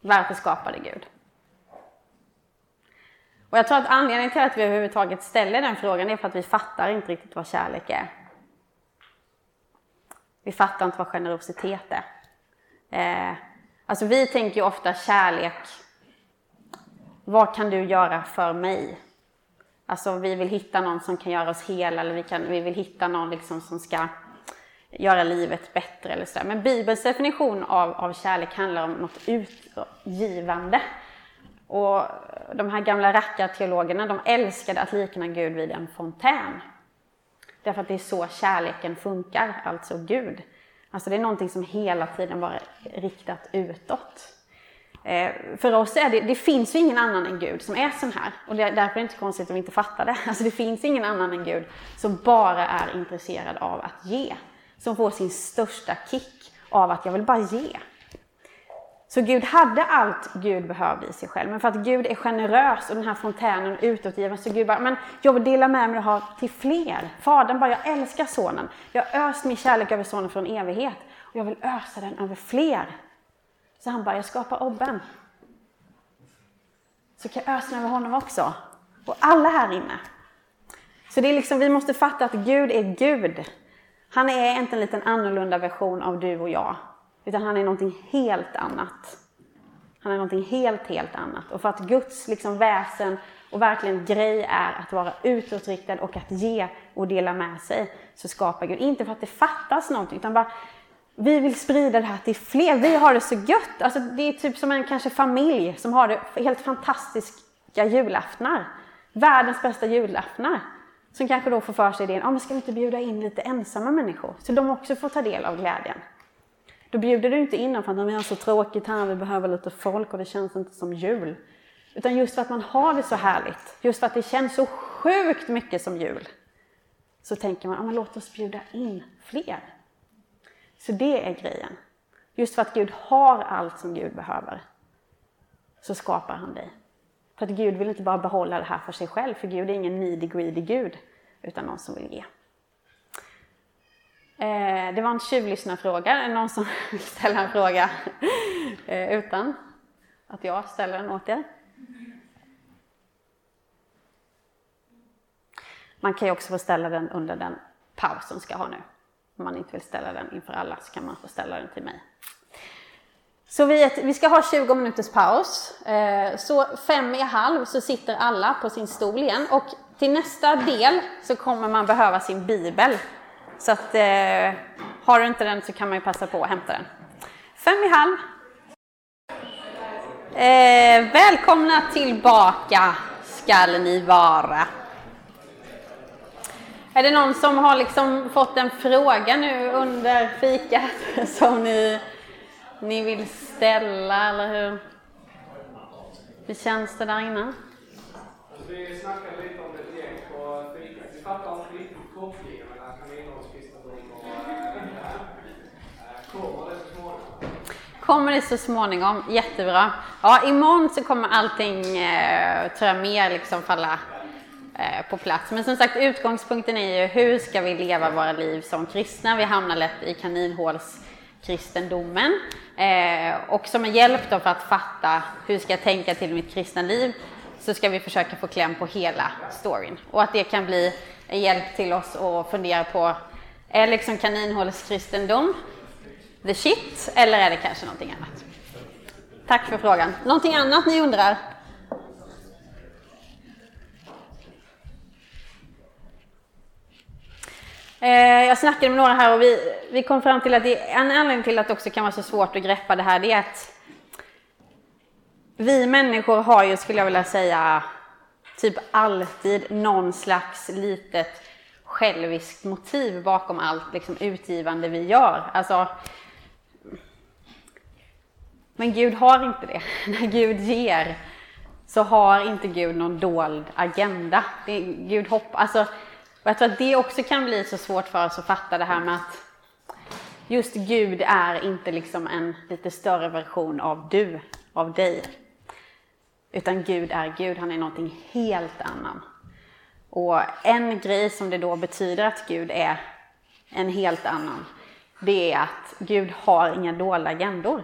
Varför skapade Gud? Och jag tror att anledningen till att vi överhuvudtaget ställer den frågan är för att vi fattar inte riktigt vad kärlek är. Vi fattar inte vad generositet är. Eh, alltså vi tänker ju ofta kärlek, vad kan du göra för mig? Alltså vi vill hitta någon som kan göra oss hela eller vi, kan, vi vill hitta någon liksom som ska göra livet bättre eller sådär. Men Bibelns definition av, av kärlek handlar om något utgivande. Och de här gamla rackarteologerna, de älskade att likna Gud vid en fontän. Därför att det är så kärleken funkar, alltså Gud. Alltså det är någonting som hela tiden var riktat utåt. Eh, för oss är det, det finns ju ingen annan än Gud som är sån här. Och det, därför är det inte konstigt om vi inte fattar det. Alltså det finns ingen annan än Gud som bara är intresserad av att ge. Som får sin största kick av att jag vill bara ge. Så Gud hade allt Gud behövde i sig själv. Men för att Gud är generös och den här fontänen utåtgiven så Gud bara, men jag vill dela med mig och ha till fler. Fadern bara, jag älskar sonen. Jag har öst min kärlek över sonen från evighet. Och jag vill ösa den över fler. Så han bara, jag skapar obben. Så kan jag ösa den över honom också. Och alla här inne. Så det är liksom, vi måste fatta att Gud är Gud. Han är inte en liten annorlunda version av du och jag. Utan han är någonting helt annat. Han är någonting helt, helt annat. Och för att Guds liksom väsen och verkligen grej är att vara utåtriktad och att ge och dela med sig, så skapar Gud. Inte för att det fattas någonting, utan bara vi vill sprida det här till fler. Vi har det så gött. Alltså, det är typ som en kanske familj som har det helt fantastiska julaftnar. Världens bästa julaftnar. Som kanske då får för sig idén, ah, men ska vi inte bjuda in lite ensamma människor? Så de också får ta del av glädjen. Då bjuder du inte in för att vi har så tråkigt här, vi behöver lite folk och det känns inte som jul. Utan just för att man har det så härligt, just för att det känns så sjukt mycket som jul, så tänker man, ah, men låt oss bjuda in fler. Så det är grejen. Just för att Gud har allt som Gud behöver, så skapar han dig. För att Gud vill inte bara behålla det här för sig själv, för Gud är ingen needy, greedy Gud, utan någon som vill ge. Eh, det var en tjuvlyssnarfråga. Är det någon som vill ställa en fråga eh, utan att jag ställer den åt er? Man kan ju också få ställa den under den paus som ska ha nu. Om man inte vill ställa den inför alla så kan man få ställa den till mig. Så vi, vi ska ha 20 minuters paus. Eh, så fem i halv så sitter alla på sin stol igen och till nästa del så kommer man behöva sin bibel så att, eh, har du inte den så kan man ju passa på att hämta den. Fem i halv. Eh, välkomna tillbaka skall ni vara. Är det någon som har liksom fått en fråga nu under fikat [LAUGHS] som ni, ni vill ställa, eller hur? Hur känns det där inne? Vi snackade lite om det gäng på fikat. Vi fattar inte riktigt kopplingen Kommer det så småningom, jättebra. Ja, imorgon så kommer allting, eh, tror jag, mer liksom falla eh, på plats. Men som sagt, utgångspunkten är ju hur ska vi leva våra liv som kristna? Vi hamnar lätt i kaninhålskristendomen. Eh, och som en hjälp då för att fatta hur ska jag tänka till mitt kristna liv så ska vi försöka få kläm på hela storyn. Och att det kan bli en hjälp till oss att fundera på, är liksom kaninhålskristendom the shit eller är det kanske någonting annat? Tack för frågan. Någonting annat ni undrar? Eh, jag snackade med några här och vi, vi kom fram till att det, en anledning till att det också kan vara så svårt att greppa det här, det är att vi människor har ju, skulle jag vilja säga, typ alltid någon slags litet själviskt motiv bakom allt liksom, utgivande vi gör. Alltså, men Gud har inte det. [LAUGHS] När Gud ger så har inte Gud någon dold agenda. Det, Gud hopp, alltså, och jag tror att det också kan bli så svårt för oss att fatta det här med att just Gud är inte liksom en lite större version av du, av dig. Utan Gud är Gud, han är någonting helt annan. Och en grej som det då betyder att Gud är en helt annan, det är att Gud har inga dolda agendor.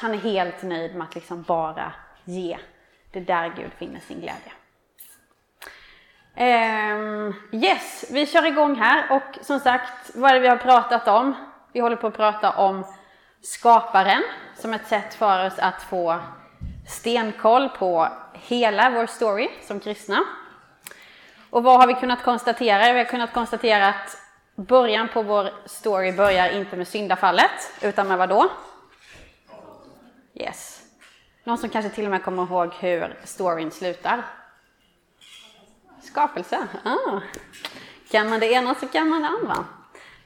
Han är helt nöjd med att liksom bara ge. Det är där Gud finner sin glädje. Um, yes, vi kör igång här och som sagt, vad är det vi har pratat om? Vi håller på att prata om skaparen som ett sätt för oss att få stenkoll på hela vår story som kristna. Och vad har vi kunnat konstatera? Vi har kunnat konstatera att början på vår story börjar inte med syndafallet, utan med vad då? Yes. Någon som kanske till och med kommer ihåg hur storyn slutar? Skapelse. Ah. Kan man det ena så kan man det andra.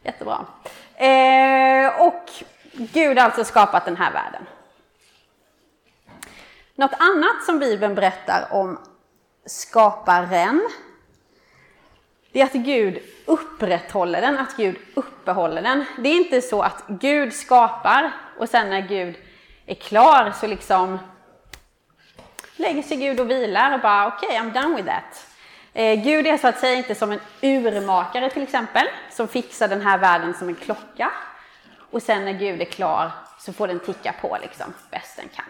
Jättebra. Eh, och Gud har alltså skapat den här världen. Något annat som Bibeln berättar om skaparen, det är att Gud upprätthåller den, att Gud uppehåller den. Det är inte så att Gud skapar och sen när Gud är klar så liksom lägger sig Gud och vilar och bara okej, okay, I'm done with that. Eh, Gud är så att säga inte som en urmakare till exempel, som fixar den här världen som en klocka. Och sen när Gud är klar så får den ticka på liksom bäst den kan.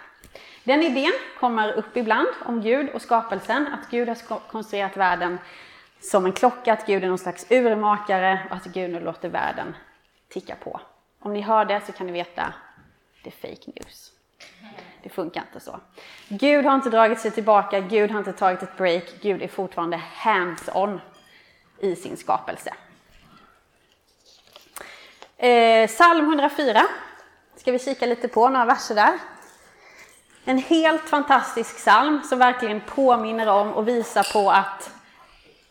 Den idén kommer upp ibland om Gud och skapelsen, att Gud har konstruerat världen som en klocka, att Gud är någon slags urmakare och att Gud nu låter världen ticka på. Om ni hör det så kan ni veta, det är fake news. Det funkar inte så. Gud har inte dragit sig tillbaka, Gud har inte tagit ett break, Gud är fortfarande hands-on i sin skapelse. Eh, psalm 104 ska vi kika lite på, några verser där. En helt fantastisk psalm som verkligen påminner om och visar på att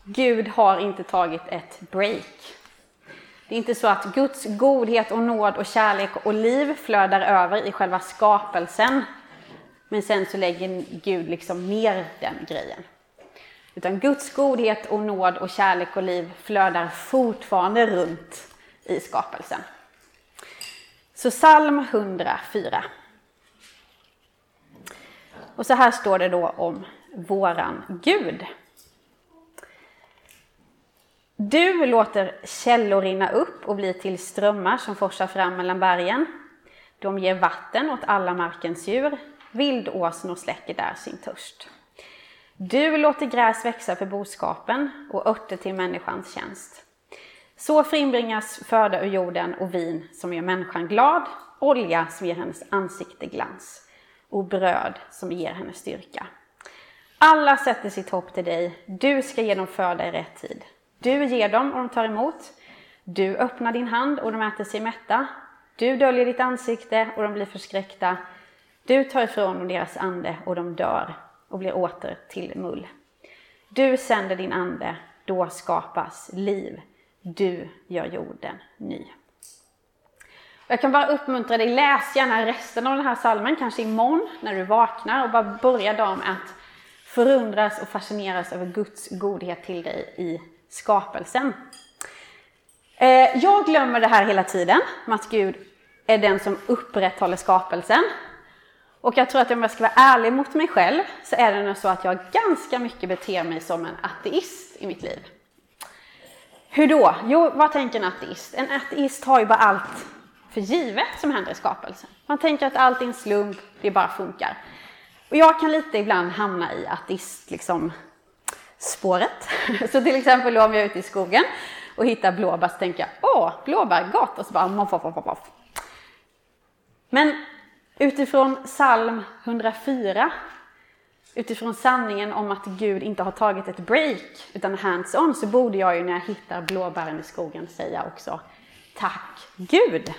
Gud har inte tagit ett break. Det är inte så att Guds godhet och nåd och kärlek och liv flödar över i själva skapelsen. Men sen så lägger Gud liksom ner den grejen. Utan Guds godhet och nåd och kärlek och liv flödar fortfarande runt i skapelsen. Så psalm 104. Och så här står det då om våran Gud. Du låter källor rinna upp och bli till strömmar som forsar fram mellan bergen. De ger vatten åt alla markens djur. Vildåsnor släcker där sin törst. Du låter gräs växa för boskapen och örter till människans tjänst. Så frimbringas föda ur jorden och vin som gör människan glad, olja som ger hennes ansikte glans och bröd som ger henne styrka. Alla sätter sitt hopp till dig, du ska ge dem föda i rätt tid. Du ger dem och de tar emot. Du öppnar din hand och de äter sig mätta. Du döljer ditt ansikte och de blir förskräckta. Du tar ifrån dem deras ande och de dör och blir åter till mull. Du sänder din ande, då skapas liv. Du gör jorden ny. Jag kan bara uppmuntra dig, läs gärna resten av den här salmen, kanske imorgon när du vaknar och bara börja dagen med att förundras och fascineras över Guds godhet till dig i skapelsen. Eh, jag glömmer det här hela tiden, med att Gud är den som upprätthåller skapelsen. Och jag tror att om jag ska vara ärlig mot mig själv så är det nog så att jag ganska mycket beter mig som en ateist i mitt liv. Hur då? Jo, vad tänker en ateist? En ateist har ju bara allt för givet som händer i skapelsen. Man tänker att allt är en slump, det bara funkar. Och jag kan lite ibland hamna i ateist, liksom, spåret. [LAUGHS] Så till exempel om jag är ute i skogen och hittar blåbär så tänker jag, åh, blåbär, gott! Och så bara moff, moff, moff, moff. Men utifrån psalm 104 utifrån sanningen om att Gud inte har tagit ett break utan hands-on så borde jag ju när jag hittar blåbären i skogen säga också Tack Gud!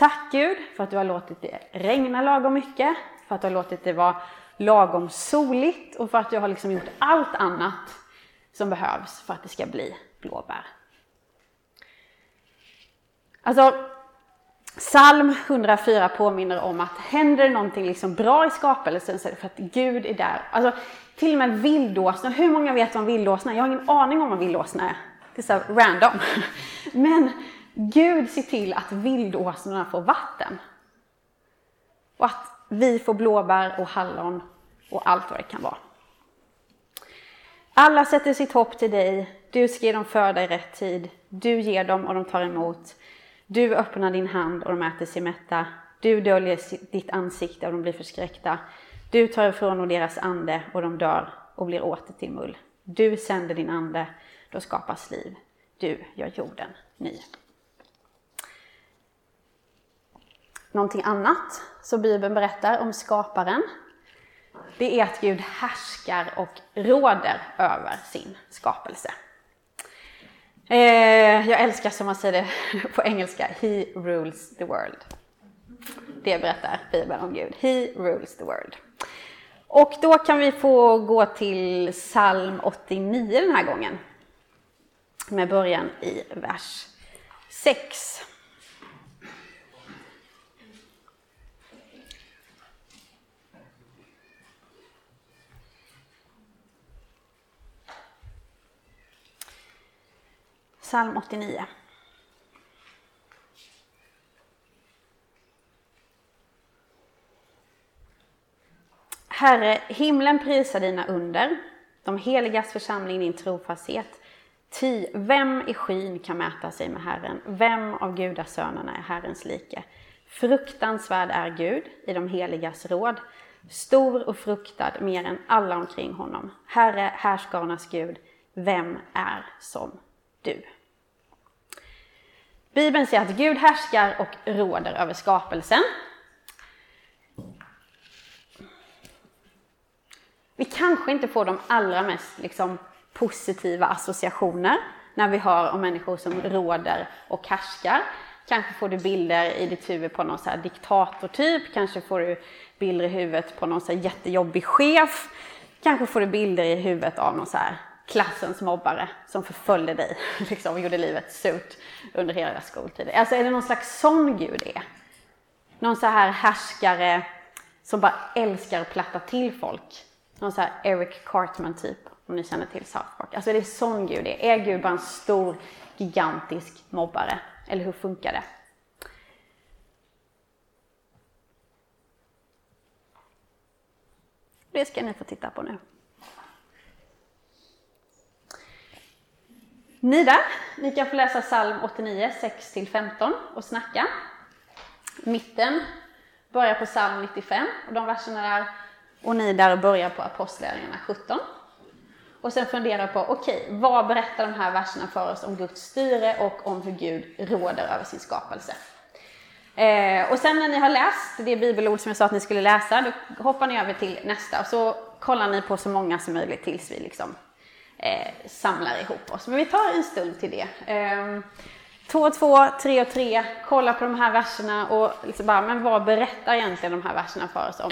Tack Gud för att du har låtit det regna lagom mycket, för att du har låtit det vara lagom soligt och för att du har liksom gjort allt annat som behövs för att det ska bli blåbär. Alltså, Psalm 104 påminner om att händer det någonting liksom bra i skapelsen så är det för att Gud är där. Alltså, till och med vildåsna, hur många vet vad en vildåsna är? Jag har ingen aning om vad vildåsna är. Det är så random. [LAUGHS] Men Gud ser till att vildåsnorna får vatten. Och att vi får blåbär och hallon och allt vad det kan vara. Alla sätter sitt hopp till dig. Du ska ge dem föda i rätt tid. Du ger dem och de tar emot. Du öppnar din hand och de äter sig mätta. Du döljer ditt ansikte och de blir förskräckta. Du tar ifrån dem deras ande och de dör och blir åter till mull. Du sänder din ande, då skapas liv. Du gör jorden ny. Någonting annat som Bibeln berättar om skaparen, det är att Gud härskar och råder över sin skapelse. Eh, jag älskar som man säger det [LAUGHS] på engelska, He rules the world. Det berättar Bibeln om Gud. He rules the world. Och då kan vi få gå till psalm 89 den här gången. Med början i vers 6. Psalm 89. Herre, himlen prisar dina under, de heligas församling din trofasthet. Ty vem i skyn kan mäta sig med Herren? Vem av gudasönerna är Herrens like? Fruktansvärd är Gud i de heligas råd, stor och fruktad mer än alla omkring honom. Herre, härskarnas Gud, vem är som du? Bibeln säger att Gud härskar och råder över skapelsen. Vi kanske inte får de allra mest liksom, positiva associationer när vi hör om människor som råder och härskar. Kanske får du bilder i ditt huvud på någon så här diktatortyp, kanske får du bilder i huvudet på någon så här jättejobbig chef, kanske får du bilder i huvudet av någon så här klassens mobbare som förföljde dig [LAUGHS] liksom, och gjorde livet surt under hela skoltiden. Alltså är det någon slags sån Gud är? Någon så här härskare som bara älskar att platta till folk. Någon så här Eric Cartman typ, om ni känner till South Park. Alltså är det sån Gud är? Är Gud bara en stor, gigantisk mobbare? Eller hur funkar det? Det ska ni få titta på nu. Ni där, ni kan få läsa psalm 89, 6-15 och snacka. Mitten börjar på psalm 95 och de verserna där. Och ni där börjar på Apostlagärningarna 17. Och sen fundera på, okej, okay, vad berättar de här verserna för oss om Guds styre och om hur Gud råder över sin skapelse? Eh, och sen när ni har läst det bibelord som jag sa att ni skulle läsa, då hoppar ni över till nästa och så kollar ni på så många som möjligt tills vi liksom eh, samlar ihop oss. Men vi tar en stund till det. Eh, två och två, tre och tre, kolla på de här verserna och liksom bara, men vad berättar egentligen de här verserna för oss om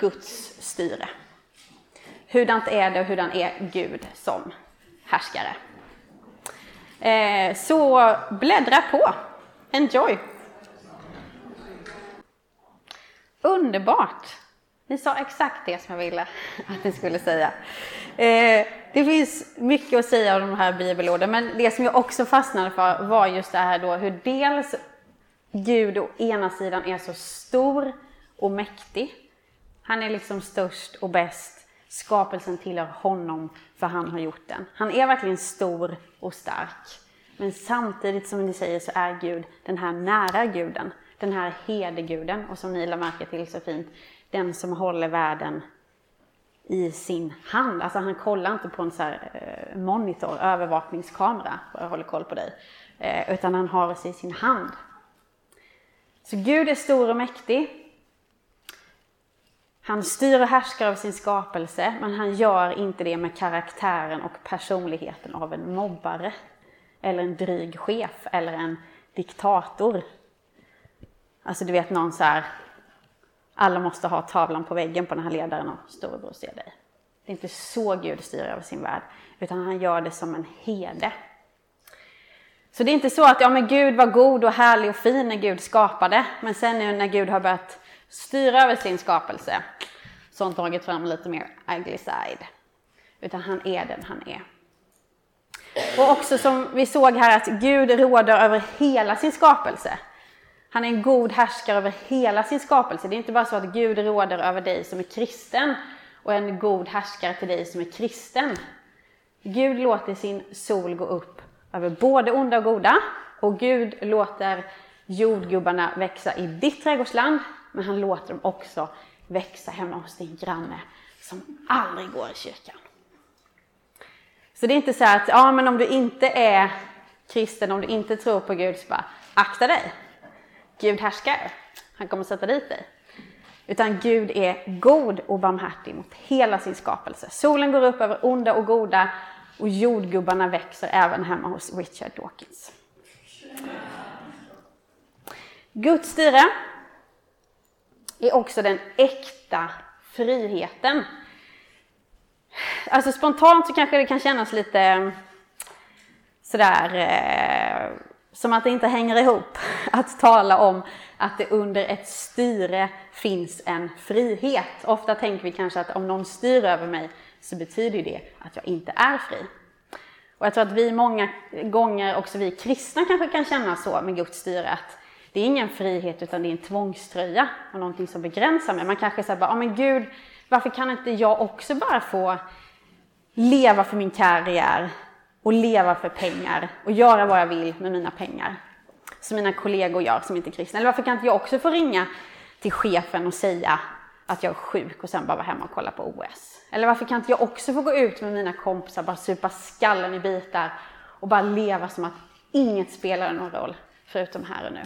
Guds styre? Hurdant är det och hurdan är Gud som härskare? Eh, så bläddra på, enjoy! Underbart! Ni sa exakt det som jag ville att ni skulle säga. Eh, det finns mycket att säga om de här bibelorden, men det som jag också fastnade för var just det här då hur dels Gud å ena sidan är så stor och mäktig. Han är liksom störst och bäst. Skapelsen tillhör honom, för han har gjort den. Han är verkligen stor och stark. Men samtidigt som ni säger så är Gud den här nära guden, den här herdeguden och som ni lade märke till så fint, den som håller världen i sin hand. Alltså han kollar inte på en så här, eh, monitor, övervakningskamera, och håller koll på dig. Eh, utan han har oss i sin hand. Så Gud är stor och mäktig. Han styr och härskar över sin skapelse, men han gör inte det med karaktären och personligheten av en mobbare, eller en dryg chef, eller en diktator. Alltså du vet någon så här, alla måste ha tavlan på väggen på den här ledaren och storebror ser dig. Det är inte så Gud styr över sin värld, utan han gör det som en herde. Så det är inte så att ja, men Gud var god och härlig och fin när Gud skapade, men sen nu när Gud har börjat styra över sin skapelse så har han tagit fram lite mer ugly side. Utan han är den han är. Och också som vi såg här att Gud råder över hela sin skapelse. Han är en god härskare över hela sin skapelse. Det är inte bara så att Gud råder över dig som är kristen och en god härskare till dig som är kristen. Gud låter sin sol gå upp över både onda och goda. Och Gud låter jordgubbarna växa i ditt trädgårdsland, men han låter dem också växa hemma hos din granne som aldrig går i kyrkan. Så det är inte så att, ja men om du inte är kristen, om du inte tror på Gud, så bara akta dig. Gud härskar, han kommer sätta dit dig. Utan Gud är god och barmhärtig mot hela sin skapelse. Solen går upp över onda och goda och jordgubbarna växer även hemma hos Richard Dawkins. Guds styre är också den äkta friheten. Alltså spontant så kanske det kan kännas lite eh, sådär eh, som att det inte hänger ihop [LAUGHS] att tala om att det under ett styre finns en frihet. Ofta tänker vi kanske att om någon styr över mig så betyder det att jag inte är fri. Och jag tror att vi många gånger, också vi kristna kanske kan känna så med Guds styre, att det är ingen frihet utan det är en tvångströja och någonting som begränsar mig. Man kanske säger bara, ja men Gud, varför kan inte jag också bara få leva för min karriär och leva för pengar och göra vad jag vill med mina pengar? Som mina kollegor gör som inte är kristna. Eller varför kan inte jag också få ringa till chefen och säga att jag är sjuk och sen bara vara hemma och kolla på OS? Eller varför kan inte jag också få gå ut med mina kompisar, bara supa skallen i bitar och bara leva som att inget spelar någon roll förutom här och nu?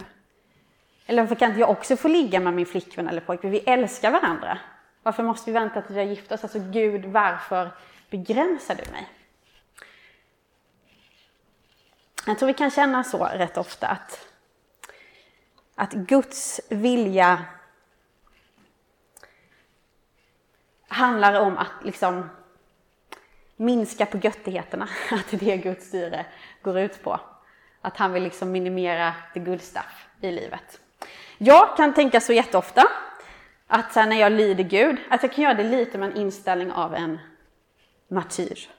Eller varför kan inte jag också få ligga med min flickvän eller pojkvän? Vi älskar varandra. Varför måste vi vänta tills vi har gift oss? Alltså Gud, varför begränsar du mig? Jag tror vi kan känna så rätt ofta att, att Guds vilja handlar om att liksom minska på göttigheterna, [LAUGHS] att det är det Guds styre går ut på. Att han vill liksom minimera the good stuff i livet. Jag kan tänka så jätteofta att när jag lyder Gud, att jag kan göra det lite med en inställning av en martyr.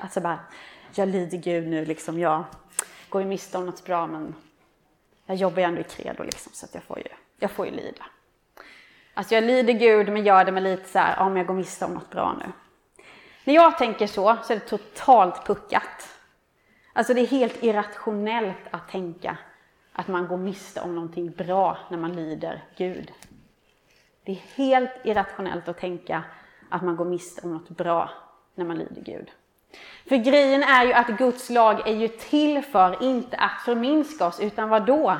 Alltså bara, jag lyder Gud nu, liksom, jag går ju miste om något bra men jag jobbar ju ändå i credo liksom, så att jag får ju, jag får ju lida. Alltså jag lyder Gud men gör det med lite så här, om jag går miste om något bra nu. När jag tänker så, så är det totalt puckat. Alltså det är helt irrationellt att tänka att man går miste om någonting bra när man lyder Gud. Det är helt irrationellt att tänka att man går miste om något bra när man lyder Gud. För grejen är ju att Guds lag är ju till för, inte att förminska oss, utan vad då?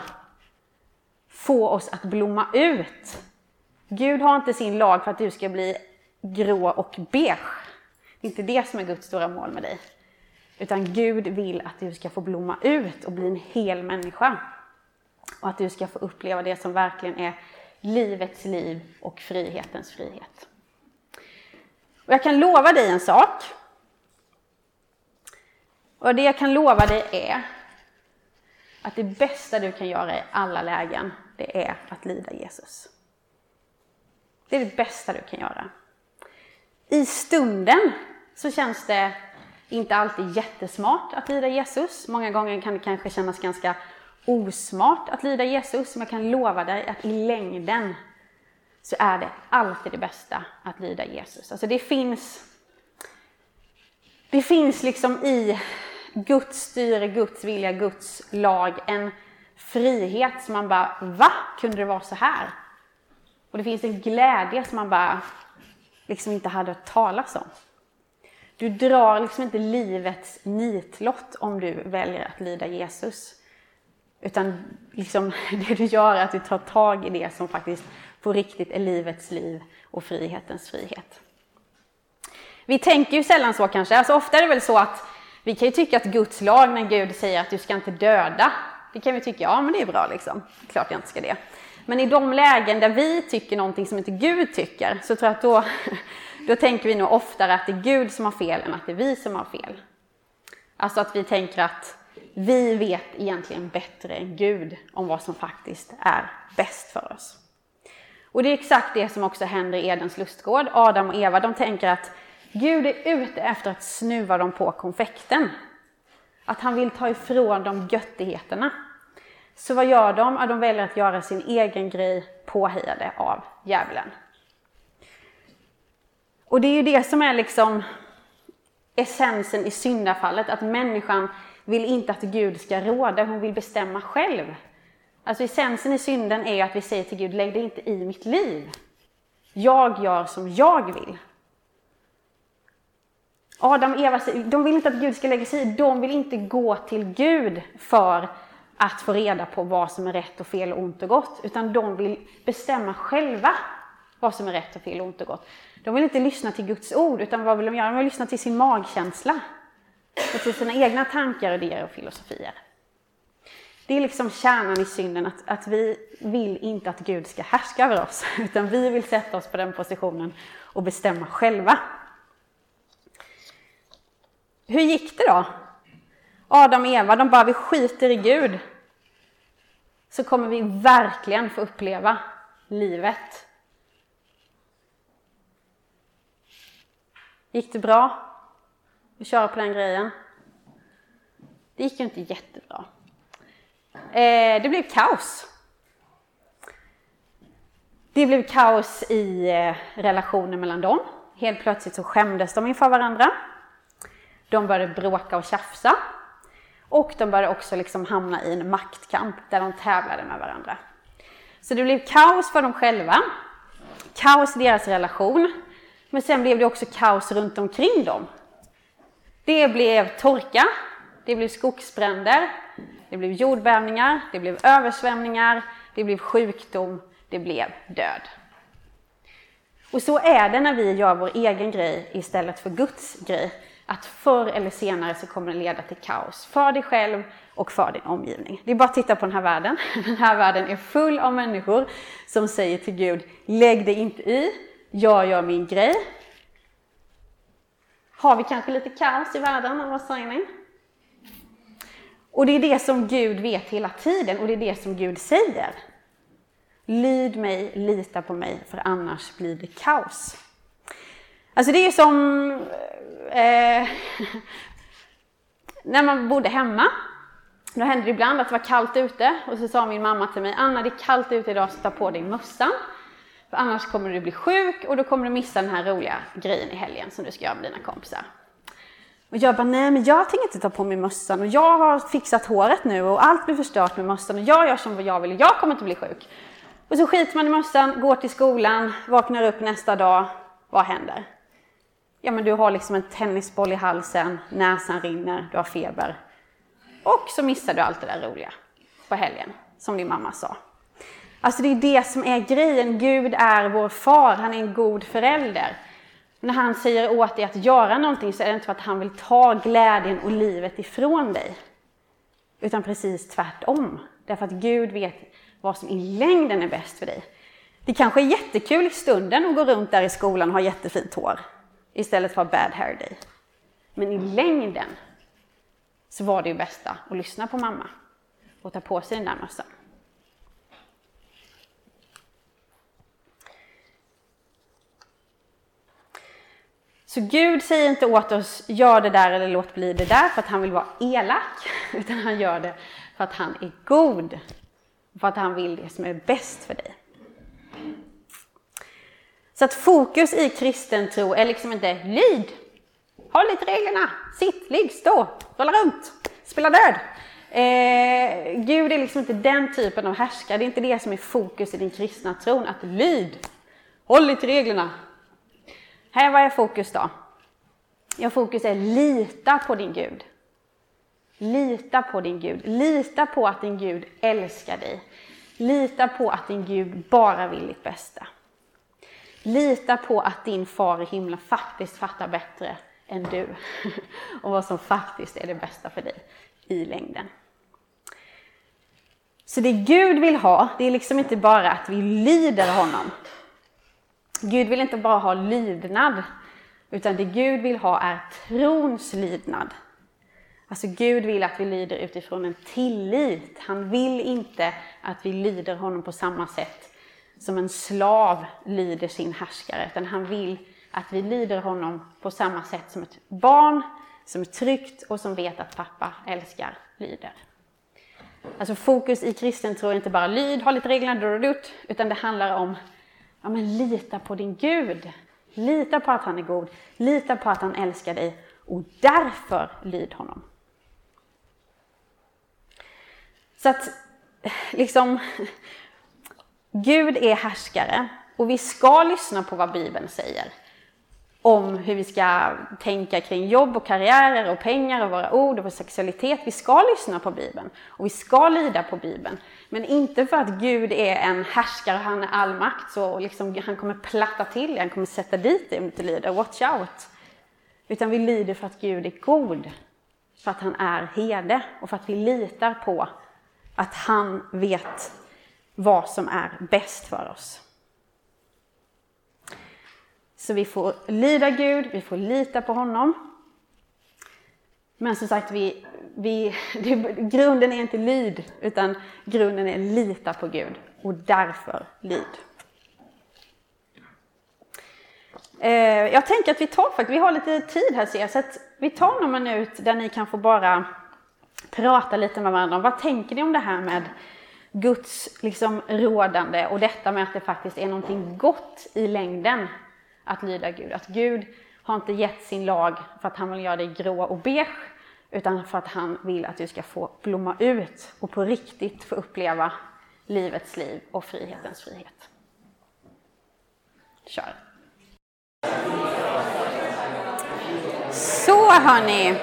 Få oss att blomma ut. Gud har inte sin lag för att du ska bli grå och beige. Det är inte det som är Guds stora mål med dig. Utan Gud vill att du ska få blomma ut och bli en hel människa. Och att du ska få uppleva det som verkligen är livets liv och frihetens frihet. Och jag kan lova dig en sak. Och det jag kan lova dig är att det bästa du kan göra i alla lägen, det är att lyda Jesus. Det är det bästa du kan göra. I stunden så känns det inte alltid jättesmart att lyda Jesus. Många gånger kan det kanske kännas ganska osmart att lyda Jesus, men jag kan lova dig att i längden så är det alltid det bästa att lyda Jesus. Alltså det finns, det finns liksom i Guds styre, Guds vilja, Guds lag en frihet som man bara, va? Kunde det vara så här? Och det finns en glädje som man bara liksom inte hade hört talas om. Du drar liksom inte livets nitlott om du väljer att lyda Jesus. Utan liksom [LAUGHS] det du gör är att du tar tag i det som faktiskt på på riktigt är livets liv och frihetens frihet. Vi tänker ju sällan så kanske. Alltså ofta är det väl så att vi kan ju tycka att Guds lag när Gud säger att du ska inte döda, det kan vi tycka, ja men det är bra liksom. Klart jag inte ska det. Men i de lägen där vi tycker någonting som inte Gud tycker, så tror jag att då, [LAUGHS] då tänker vi nog oftare att det är Gud som har fel än att det är vi som har fel. Alltså att vi tänker att vi vet egentligen bättre än Gud om vad som faktiskt är bäst för oss. Och det är exakt det som också händer i Edens lustgård. Adam och Eva, de tänker att Gud är ute efter att snuva dem på konfekten. Att han vill ta ifrån dem göttigheterna. Så vad gör de? Ja, de väljer att göra sin egen grej påhejade av djävulen. Och det är ju det som är liksom essensen i syndafallet, att människan vill inte att Gud ska råda, hon vill bestämma själv. Alltså essensen i synden är ju att vi säger till Gud, lägg dig inte i mitt liv. Jag gör som jag vill. Adam och Eva de vill inte att Gud ska lägga sig i, de vill inte gå till Gud för att få reda på vad som är rätt och fel och ont och gott, utan de vill bestämma själva vad som är rätt och fel och ont och gott. De vill inte lyssna till Guds ord, utan vad vill de göra? De vill lyssna till sin magkänsla och till sina egna tankar, idéer och filosofier. Det är liksom kärnan i synden, att, att vi vill inte att Gud ska härska över oss, [LAUGHS] utan vi vill sätta oss på den positionen och bestämma själva. Hur gick det då? Adam och Eva, de bara, vi skiter i Gud. Så kommer vi verkligen få uppleva livet. Gick det bra att köra på den grejen? Det gick ju inte jättebra. Eh, det blev kaos. Det blev kaos i eh, relationen mellan dem. Helt plötsligt så skämdes de inför varandra. De började bråka och tjafsa. Och de började också liksom hamna i en maktkamp där de tävlade med varandra. Så det blev kaos för dem själva, kaos i deras relation, men sen blev det också kaos runt omkring dem. Det blev torka, det blev skogsbränder, det blev jordbävningar, det blev översvämningar, det blev sjukdom, det blev död. Och så är det när vi gör vår egen grej istället för Guds grej att förr eller senare så kommer det leda till kaos för dig själv och för din omgivning. Det är bara att titta på den här världen. [LAUGHS] Den här världen är full av människor som säger till Gud, lägg dig inte i, jag gör min grej. Har vi kanske lite kaos i världen, eller vad säger ni? Och det är det som Gud vet hela tiden och det är det som Gud säger. Lyd mig, lita på mig, för annars blir det kaos. Alltså det är som eh, [LAUGHS] när man bodde hemma. Då hände det ibland att det var kallt ute och så sa min mamma till mig, Anna det är kallt ute idag så ta på dig mössan. För annars kommer du bli sjuk och då kommer du missa den här roliga grejen i helgen som du ska göra med dina kompisar. Och jag bara, nej men jag tänker inte ta på mig mössan och jag har fixat håret nu och allt blir förstört med mössan och jag gör som jag vill och jag kommer inte bli sjuk. Och så skiter man i mössan, går till skolan, vaknar upp nästa dag. Vad händer? Ja, men du har liksom en tennisboll i halsen, näsan rinner, du har feber. Och så missar du allt det där roliga på helgen, som din mamma sa. Alltså det är det som är grejen. Gud är vår far, han är en god förälder. När han säger åt dig att göra någonting så är det inte för att han vill ta glädjen och livet ifrån dig. Utan precis tvärtom. Därför att Gud vet vad som i längden är bäst för dig. Det kanske är jättekul i stunden att gå runt där i skolan och ha jättefint hår istället för bad hair day. Men i längden så var det ju bästa att lyssna på mamma och ta på sig den där mössan. Så Gud säger inte åt oss, gör det där eller låt bli det där för att han vill vara elak, [LAUGHS] utan han gör det för att han är god. För att han vill det som är bäst för dig. Så att fokus i kristen tro är liksom inte lyd, håll lite reglerna, sitt, ligg, stå, rulla runt, spela död. Eh, Gud är liksom inte den typen av härskare, det är inte det som är fokus i din kristna tron, att lyd, håll lite reglerna. Här, vad är fokus då? Ja, fokus är lita på din Gud. Lita på din Gud, lita på att din Gud älskar dig. Lita på att din Gud bara vill ditt bästa. Lita på att din far i himlen faktiskt fattar bättre än du [LAUGHS] och vad som faktiskt är det bästa för dig i längden. Så det Gud vill ha, det är liksom inte bara att vi lyder honom. Gud vill inte bara ha lydnad, utan det Gud vill ha är trons lydnad. Alltså Gud vill att vi lyder utifrån en tillit. Han vill inte att vi lyder honom på samma sätt som en slav lyder sin härskare, utan han vill att vi lyder honom på samma sätt som ett barn som är tryggt och som vet att pappa älskar, lyder. Alltså fokus i kristen tro är inte bara lyd, ha lite reglerna, utan det handlar om ja, men lita på din Gud. Lita på att han är god, lita på att han älskar dig och därför lyd honom. Så att liksom, Gud är härskare och vi ska lyssna på vad Bibeln säger om hur vi ska tänka kring jobb och karriärer och pengar och våra ord och vår sexualitet. Vi ska lyssna på Bibeln och vi ska lyda på Bibeln. Men inte för att Gud är en härskare och han är allmakt så liksom han kommer platta till dig, han kommer sätta dit dig om du inte lyder. Watch out! Utan vi lyder för att Gud är god, för att han är herde och för att vi litar på att han vet vad som är bäst för oss. Så vi får lyda Gud, vi får lita på honom. Men som sagt, vi, vi, [LAUGHS] det, grunden är inte lyd, utan grunden är lita på Gud och därför lyd. Eh, jag tänker att vi tar faktiskt, vi har lite tid här ser jag, så att vi tar någon minut där ni kan få bara prata lite med varandra. Vad tänker ni om det här med Guds liksom rådande och detta med att det faktiskt är någonting gott i längden att lyda Gud. Att Gud har inte gett sin lag för att han vill göra dig grå och beige, utan för att han vill att du ska få blomma ut och på riktigt få uppleva livets liv och frihetens frihet. Kör! Så hörni!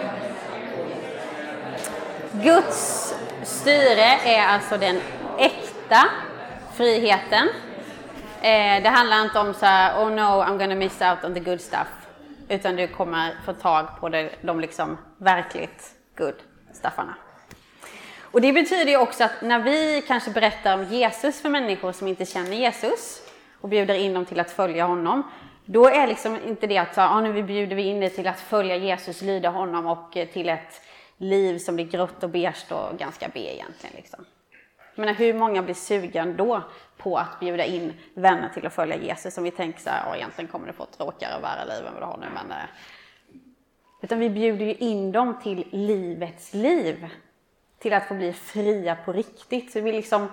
Guds styre är alltså den äkta friheten Eh, det handlar inte om så här, oh no, I'm gonna miss out on the good stuff. Utan du kommer få tag på det, de liksom verkligt good stuffarna. Och det betyder ju också att när vi kanske berättar om Jesus för människor som inte känner Jesus och bjuder in dem till att följa honom, då är liksom inte det att ah, nu bjuder vi in dig till att följa Jesus, lyda honom och eh, till ett liv som blir grått och beige och ganska B egentligen. Liksom. Jag menar, hur många blir sugen då på att bjuda in vänner till att följa Jesus om vi tänker så här, egentligen kommer du få ett tråkigare och värre liv än vad du har nu. Men, eh. utan vi bjuder ju in dem till livets liv. Till att få bli fria på riktigt. Så vi liksom,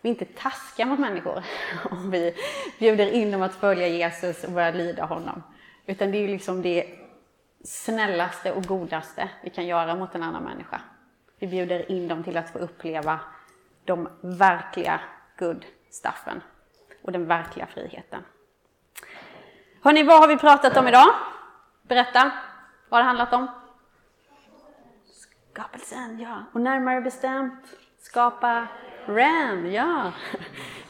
vi är inte taskiga mot människor [LAUGHS] om vi bjuder in dem att följa Jesus och börja lyda honom. Utan det är ju liksom det snällaste och godaste vi kan göra mot en annan människa. Vi bjuder in dem till att få uppleva de verkliga good stuffen och den verkliga friheten. Hörni, vad har vi pratat om idag? Berätta, vad har det handlat om? Skapelsen, ja. Och närmare bestämt skapa Ren, ja.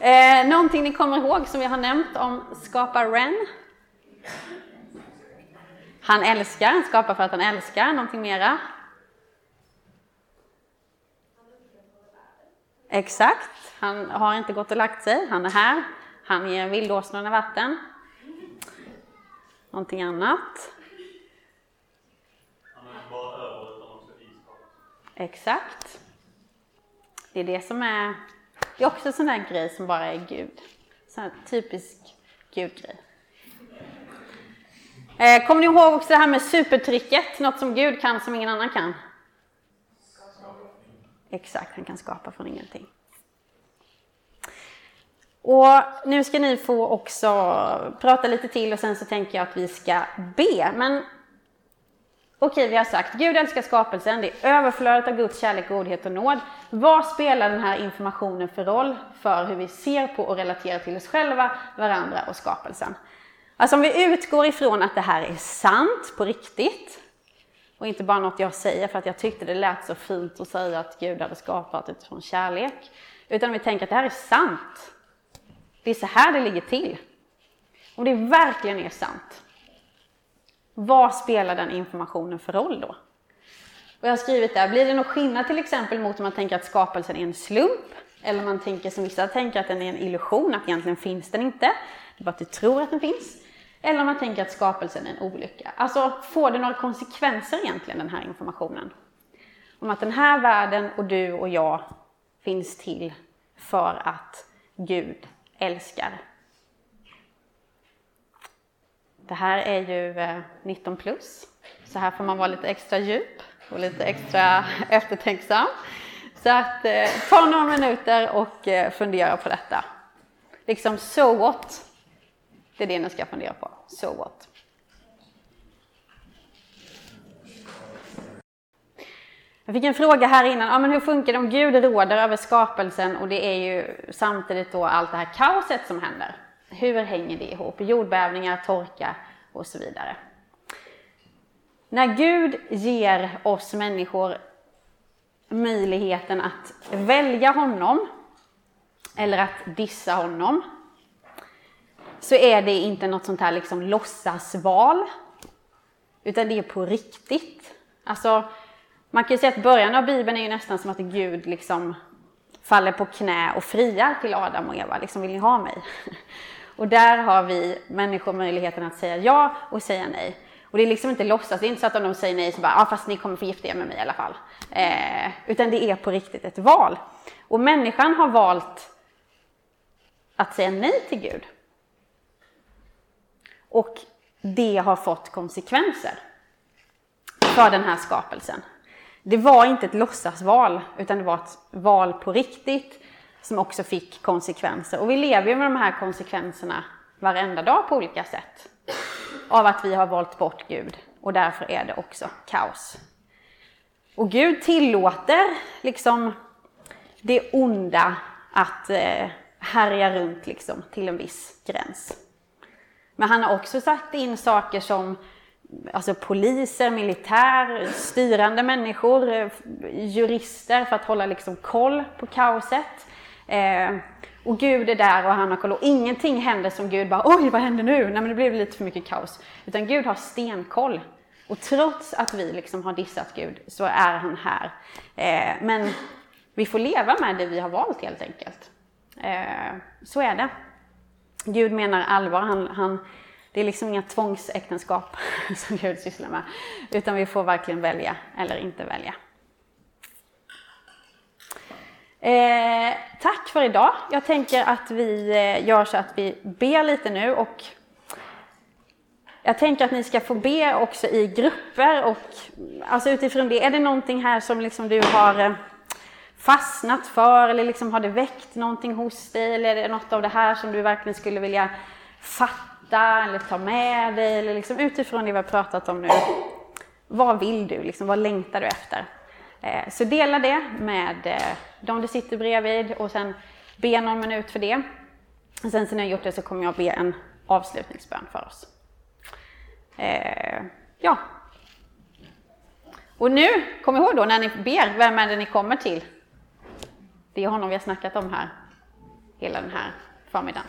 Eh, någonting ni kommer ihåg som vi har nämnt om skapa Ren? Han älskar, han skapar för att han älskar, någonting mera? Exakt. Han har inte gått och lagt sig. Han är här. Han ger vildåsnorna vatten. Någonting annat? Han är inte bara över utan också i Exakt. Det är det som är... Det är också en sån där grej som bara är Gud. Sån här typisk Gud-grej. Eh, kommer ni ihåg också det här med supertricket? Något som Gud kan som ingen annan kan? Exakt, han kan skapa från ingenting. Och nu ska ni få också prata lite till och sen så tänker jag att vi ska be. Men okej, vi har sagt Gud älskar skapelsen, det är överflödet av Guds kärlek, godhet och nåd. Vad spelar den här informationen för roll för hur vi ser på och relaterar till oss själva, varandra och skapelsen? Alltså om vi utgår ifrån att det här är sant på riktigt, Och inte bara något jag säger för att jag tyckte det lät så fint att säga att Gud hade skapat utifrån kärlek. Utan vi tänker att det här är sant. Det är så här det ligger till. Om det verkligen är sant, vad spelar den informationen för roll då? Och jag har skrivit där, blir det någon skillnad till exempel mot om man tänker att skapelsen är en slump? Eller man tänker som vissa tänker att den är en illusion, att egentligen finns den inte. Det är bara att du tror att den finns. Eller om man tänker att skapelsen är en olycka. Alltså, får det några konsekvenser egentligen, den här informationen? Om att den här världen och du och jag finns till för att Gud älskar. Det här är ju eh, 19 plus, så här får man vara lite extra djup och lite extra [LAUGHS] eftertänksam. Så att eh, ta några minuter och eh, fundera på detta. Liksom, so what? Det är det ni ska fundera på. So what? Jag fick en fråga här innan, ja, men hur funkar det om Gud råder över skapelsen och det är ju samtidigt då allt det här kaoset som händer? Hur hänger det ihop? Jordbävningar, torka och så vidare. När Gud ger oss människor möjligheten att välja honom eller att dissa honom så är det inte något sånt här liksom låtsasval utan det är på riktigt. Alltså, man kan ju säga att början av Bibeln är ju nästan som att Gud liksom faller på knä och friar till Adam och Eva. Liksom, vill ni ha mig? [LAUGHS] Och där har vi människor möjligheten att säga ja och säga nej. Och det är liksom inte låtsas, det är inte så att om de säger nej så bara, ja fast ni kommer få gifta er med mig i alla fall. Eh, utan det är på riktigt ett val. Och människan har valt att säga nej till Gud. Och det har fått konsekvenser för den här skapelsen. Det var inte ett låtsasval, utan det var ett val på riktigt som också fick konsekvenser. Och vi lever ju med de här konsekvenserna varenda dag på olika sätt. Av att vi har valt bort Gud och därför är det också kaos. Och Gud tillåter liksom det onda att eh, härja runt liksom, till en viss gräns. Men han har också satt in saker som alltså poliser, militär, styrande människor, jurister för att hålla liksom koll på kaoset. Eh, och Gud är där och han har koll och ingenting händer som Gud bara oj vad händer nu? Nej men det blev lite för mycket kaos. Utan Gud har stenkoll. Och trots att vi liksom har dissat Gud så är han här. Eh, men vi får leva med det vi har valt helt enkelt. Eh, så är det. Gud menar allvar. Han, han, det är liksom inga tvångsäktenskap [LAUGHS] som Gud sysslar med. Utan vi får verkligen välja eller inte välja. Eh, tack för idag. Jag tänker att vi eh, gör så att vi ber lite nu och jag tänker att ni ska få be också i grupper och alltså utifrån det, är det någonting här som liksom du har eh, fastnat för eller liksom har det väckt någonting hos dig eller är det något av det här som du verkligen skulle vilja fatta eller ta med dig eller liksom utifrån det vi har pratat om nu. Vad vill du? Liksom, vad längtar du efter? Eh, så dela det med eh, de du sitter bredvid och sen be någon minut för det. Och sen när jag gjort det så kommer jag be en avslutningsbön för oss. Eh, ja. Och nu, kom ihåg då när ni ber, vem är det ni kommer till? Det är honom vi har snackat om här hela den här förmiddagen.